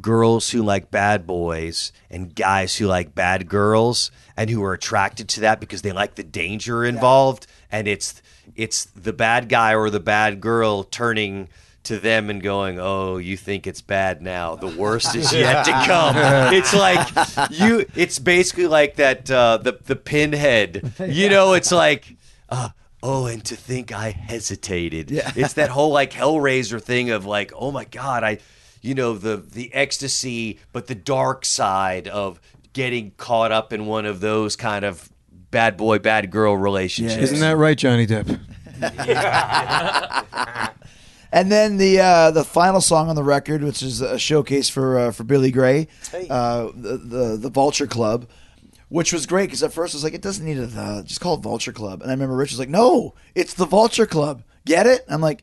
girls who like bad boys and guys who like bad girls and who are attracted to that because they like the danger involved and it's it's the bad guy or the bad girl turning to them and going, "Oh, you think it's bad now? The worst is yet to come." It's like you. It's basically like that. Uh, the the pinhead. You know, it's like. Uh, Oh, and to think I hesitated. Yeah. It's that whole like Hellraiser thing of like, oh my God, I, you know, the the ecstasy, but the dark side of getting caught up in one of those kind of bad boy, bad girl relationships. Isn't that right, Johnny Depp? And then the uh, the final song on the record, which is a showcase for uh, for Billy Gray, uh, the, the the Vulture Club, which was great because at first I was like, it doesn't need a the, just call it Vulture Club. And I remember Rich was like, no, it's the Vulture Club. Get it? I'm like,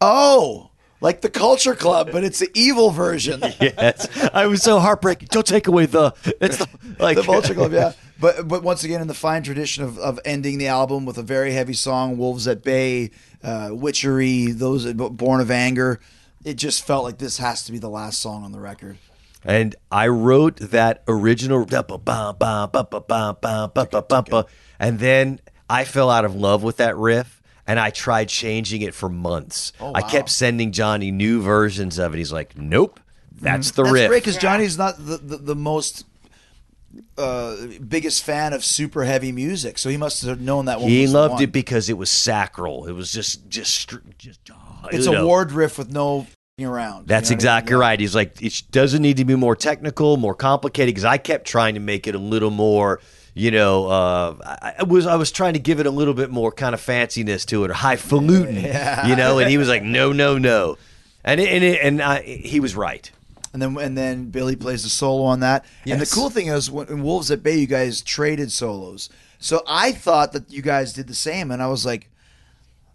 oh, like the Culture Club, but it's the evil version. yes, I was so heartbreaking. Don't take away the. It's the like the Vulture Club, yeah. But but once again, in the fine tradition of, of ending the album with a very heavy song, "Wolves at Bay," uh, "Witchery," those "Born of Anger," it just felt like this has to be the last song on the record. And I wrote that original, and then I fell out of love with that riff, and I tried changing it for months. Oh, I kept sending Johnny new versions of it. He's like, "Nope, that's the That's riff." great because Johnny's not the, the, the most uh, biggest fan of super heavy music, so he must have known that one. he was the loved one. it because it was sacral. It was just, just, just. oh, It's a know. ward riff with no around. That's You know what I mean? exactly right. He's like, it doesn't need to be more technical, more complicated. Because I kept trying to make it a little more, you know, uh, I, was I was trying to give it a little bit more kind of fanciness to it or highfalutin, you know. And he was like, no, no, no, and it, and it, and I, he was right. And then and then Billy plays the solo on that. And the cool thing is, when in Wolves at Bay, you guys traded solos. So I thought that you guys did the same, and I was like,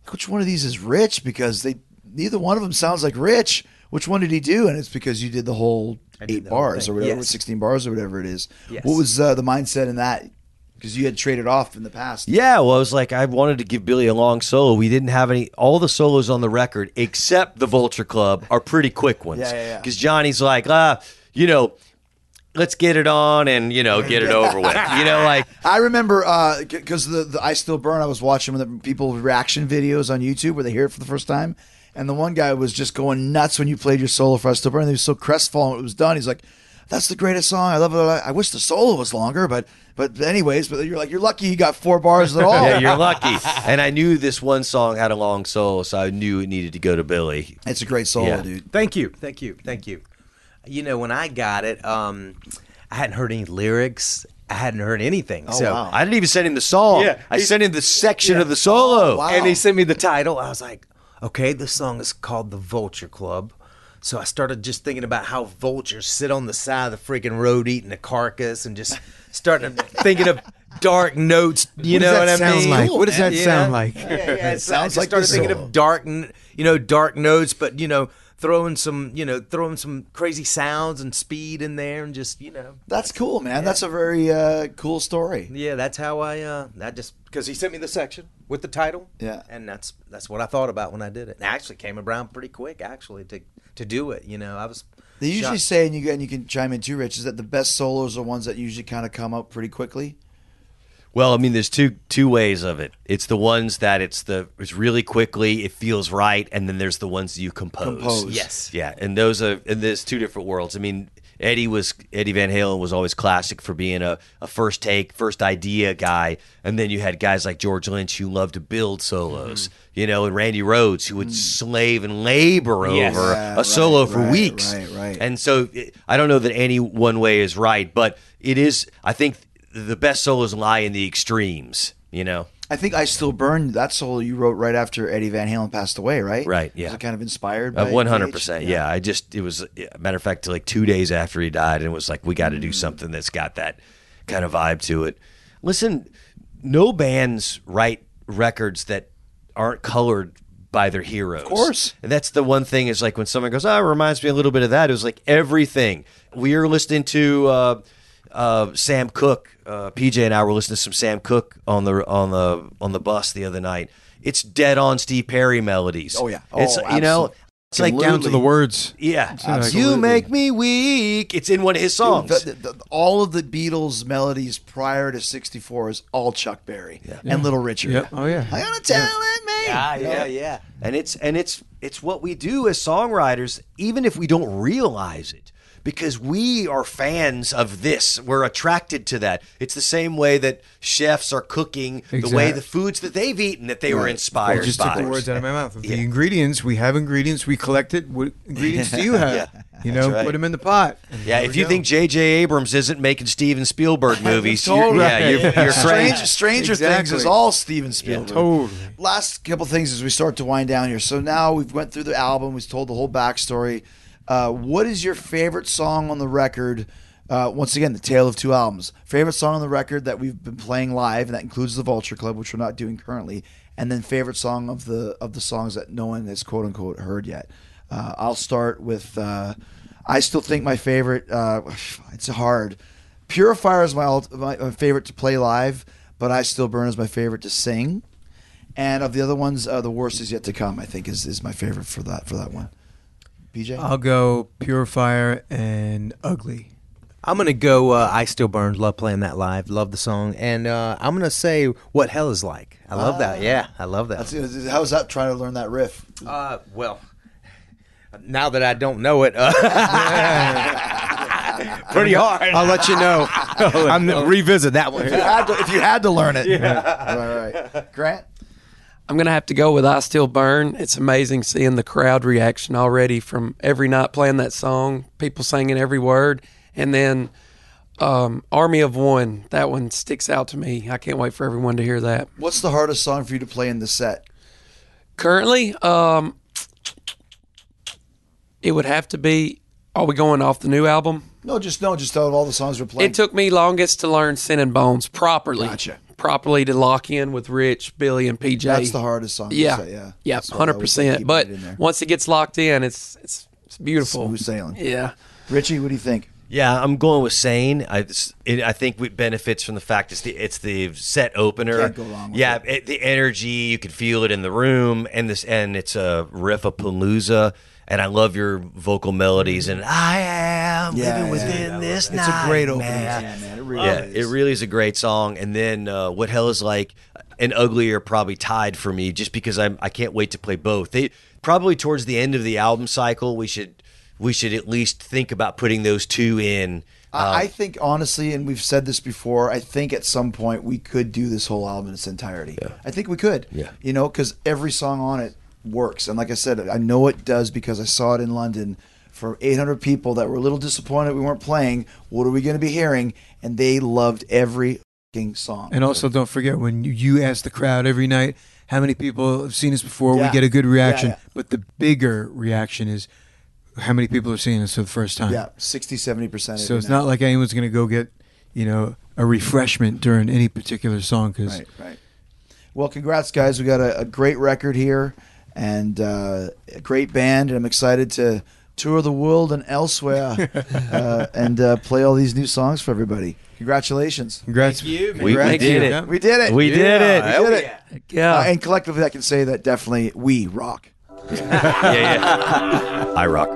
which one of these is Rich? Because they neither one of them sounds like Rich. Which one did he do? And it's because you did the whole eight bars or whatever, Yes. sixteen bars or whatever it is. Yes. What was uh, the mindset in that? Because you had traded off in the past. Yeah, well, I was like, I wanted to give Billy a long solo. We didn't have any. All the solos on the record, except the Vulture Club, are pretty quick ones. Yeah, yeah, yeah. Because Johnny's like, ah, you know, let's get it on and you know get it over with. You know, like I remember because the, the I Still Burn, I was watching the people reaction videos on YouTube where they hear it for the first time. And the one guy was just going nuts when you played your solo for I Still Burn. He was so crestfallen when it was done. He's like, that's the greatest song. I love it. I wish the solo was longer, but but anyways, but you're like, you're lucky you got four bars at all. yeah, you're lucky. And I knew this one song had a long solo, so I knew it needed to go to Billy. It's a great solo, Yeah. dude. Thank you, thank you, thank you. You know, when I got it, um, I hadn't heard any lyrics. I hadn't heard anything. so, wow. I didn't even send him the song. Yeah, I sent him the section of the solo. wow. and he sent me the title. I was like, okay, this song is called The Vulture Club. So I started just thinking about how vultures sit on the side of the freaking road eating a carcass and just starting to thinking of dark notes. You What know what I sound mean? like? What does that Yeah. sound like? Yeah, yeah. It sounds sounds like started thinking of dark, you know, dark notes, but you know, throwing some, you know, throwing some crazy sounds and speed in there, and just, you know, That's cool, man. That's a very uh, cool story. yeah, that's how I. uh I just because he sent me the section with the title. Yeah. and that's that's what I thought about when I did it. And I actually came around pretty quick, actually, to to do it. You know, I was. They usually shocked. say, and you, and you can chime in too, Rich, is that the best solos are ones that usually kind of come up pretty quickly. Well, I mean, there's two two ways of it. It's the ones that it's the it's really quickly, it feels right, and then there's the ones that you compose. Compose. Yes. Yeah, and those are and there's two different worlds. I mean, Eddie was Eddie Van Halen was always classic for being a, a first take, first idea guy, and then you had guys like George Lynch who loved to build solos, mm-hmm. you know, and Randy Rhoads who would mm. slave and labor Yes. over Yeah, a solo for right, weeks. right, right. And so it, I don't know that any one way is right, but it is. I think the best solos lie in the extremes. You know. I think I Still Burn, that solo you wrote right after Eddie Van Halen passed away, right? Right, yeah. Was it kind of inspired by 100%. yeah. I just it was a matter of fact, like two days after he died, and it was like we got to Mm. do something that's got that kind of vibe to it. Listen, no bands write records that aren't colored by their heroes. Of course. and that's the one thing is like when someone goes, "Oh, it reminds me a little bit of that." It was like everything. We were listening to uh, uh, Sam Cooke. Uh, PJ and I were listening to some Sam Cooke on the on the on the bus the other night. It's dead on Steve Perry melodies. Oh, yeah. it's Oh, you know. It's like Down to the words. yeah, Absolutely. you make me weak. It's in one of his songs. The- the- the- all of the Beatles melodies prior to 64 is all Chuck Berry and Little Richard. Yep. Oh, yeah. I gotta tell it, man. Yeah, yeah, yeah. and it's and it's it's what we do as songwriters, even if we don't realize it, because we are fans of this. We're attracted to that. It's the same way that chefs are cooking the way the foods that they've eaten that they were inspired I just by. took the words out of my mouth. The ingredients we have ingredients. We collect it. What ingredients do you have? You know, right. put them in the pot. Yeah, if you go. think J.J. Abrams isn't making Steven Spielberg movies, you're, Totally. yeah, you're, you're Strange, crazy. Stranger Things is all Steven Spielberg. totally. Last couple things as we start to wind down here. So now we've went through the album. We've told the whole backstory. Uh, what is your favorite song on the record? Uh, once again, the tale of two albums. Favorite song on the record that we've been playing live, and that includes the Vulture Club, which we're not doing currently. And then favorite song of the of the songs that no one has quote unquote heard yet. Uh, I'll start with. Uh, I still think my favorite. Uh, it's hard. Purifier is my, ult- my my favorite to play live, but I still burn is my favorite to sing. And of the other ones, uh, the worst is yet to come. I think is, is my favorite for that for that one. BJ, I'll go Purifier and Ugly. I'm gonna go. Uh, I still burn. Love playing that live. Love the song, and uh, I'm gonna say what hell is like. I love that. Yeah, I love that. That's, how's that? Trying to learn that riff. Uh, well, now that I don't know it, uh, pretty hard. I'll let you know. I'm gonna revisit that one. If you had to, if you had to learn it, yeah. Right, right. Grant. I'm gonna have to go with "I Still Burn." It's amazing seeing the crowd reaction already from every night playing that song, people singing every word, and then um, "Army of One." That one sticks out to me. I can't wait for everyone to hear that. What's the hardest song for you to play in the set? Currently, um, it would have to be. Are we going off the new album? No, just no, just out of all the songs we're playing. It took me longest to learn Sin and Bones properly. Gotcha. Properly to lock in with Rich, Billy, and PJ. That's the hardest song. to Yeah, say, yeah, yeah, That's why I hundred always like percent. But it once it gets locked in, it's it's it's beautiful. smooth sailing. Yeah. Richie, what do you think? Yeah, I'm going with Sane. I it, I think it benefits from the fact it's the it's the set opener. Can't go wrong with yeah, it. it- the energy you can feel it in the room, and this and it's a riff of Palooza. And I love your vocal melodies, and I am Yeah, living yeah, within yeah. this It's a great opening man. jam, man. It really yeah, is. it really is a great song. And then uh, what hell is like and ugly are probably tied for me, just because I'm I can't wait to play both. They probably towards the end of the album cycle, we should we should at least think about putting those two in. I I think honestly, and we've said this before. I think at some point we could do this whole album in its entirety. I think we could. Yeah. You know, because every song on it works, and like I said, I know it does because I saw it in London. For 800 people that were a little disappointed we weren't playing, what are we going to be hearing? And they loved every song. And also, don't forget when you, ask the crowd every night how many people have seen us before, Yeah. we get a good reaction. Yeah, yeah. But the bigger reaction is how many people are seeing us for the first time. yeah, 60, 70 percent. So it's not like anyone's going to go get, you know, a refreshment during any particular song because Right, right. Well, congrats, guys. We got a, a great record here and uh, a great band, and I'm excited to tour the world and elsewhere uh, and uh, play all these new songs for everybody. Congratulations. congrats. We, we Congrats. did it. We did it. We did it. We did it. Yeah. Uh, and collectively, I can say that definitely we rock. Yeah, yeah. I rock.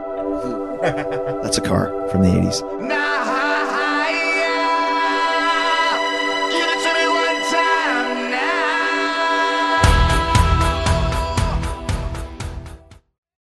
That's a car from the 80s.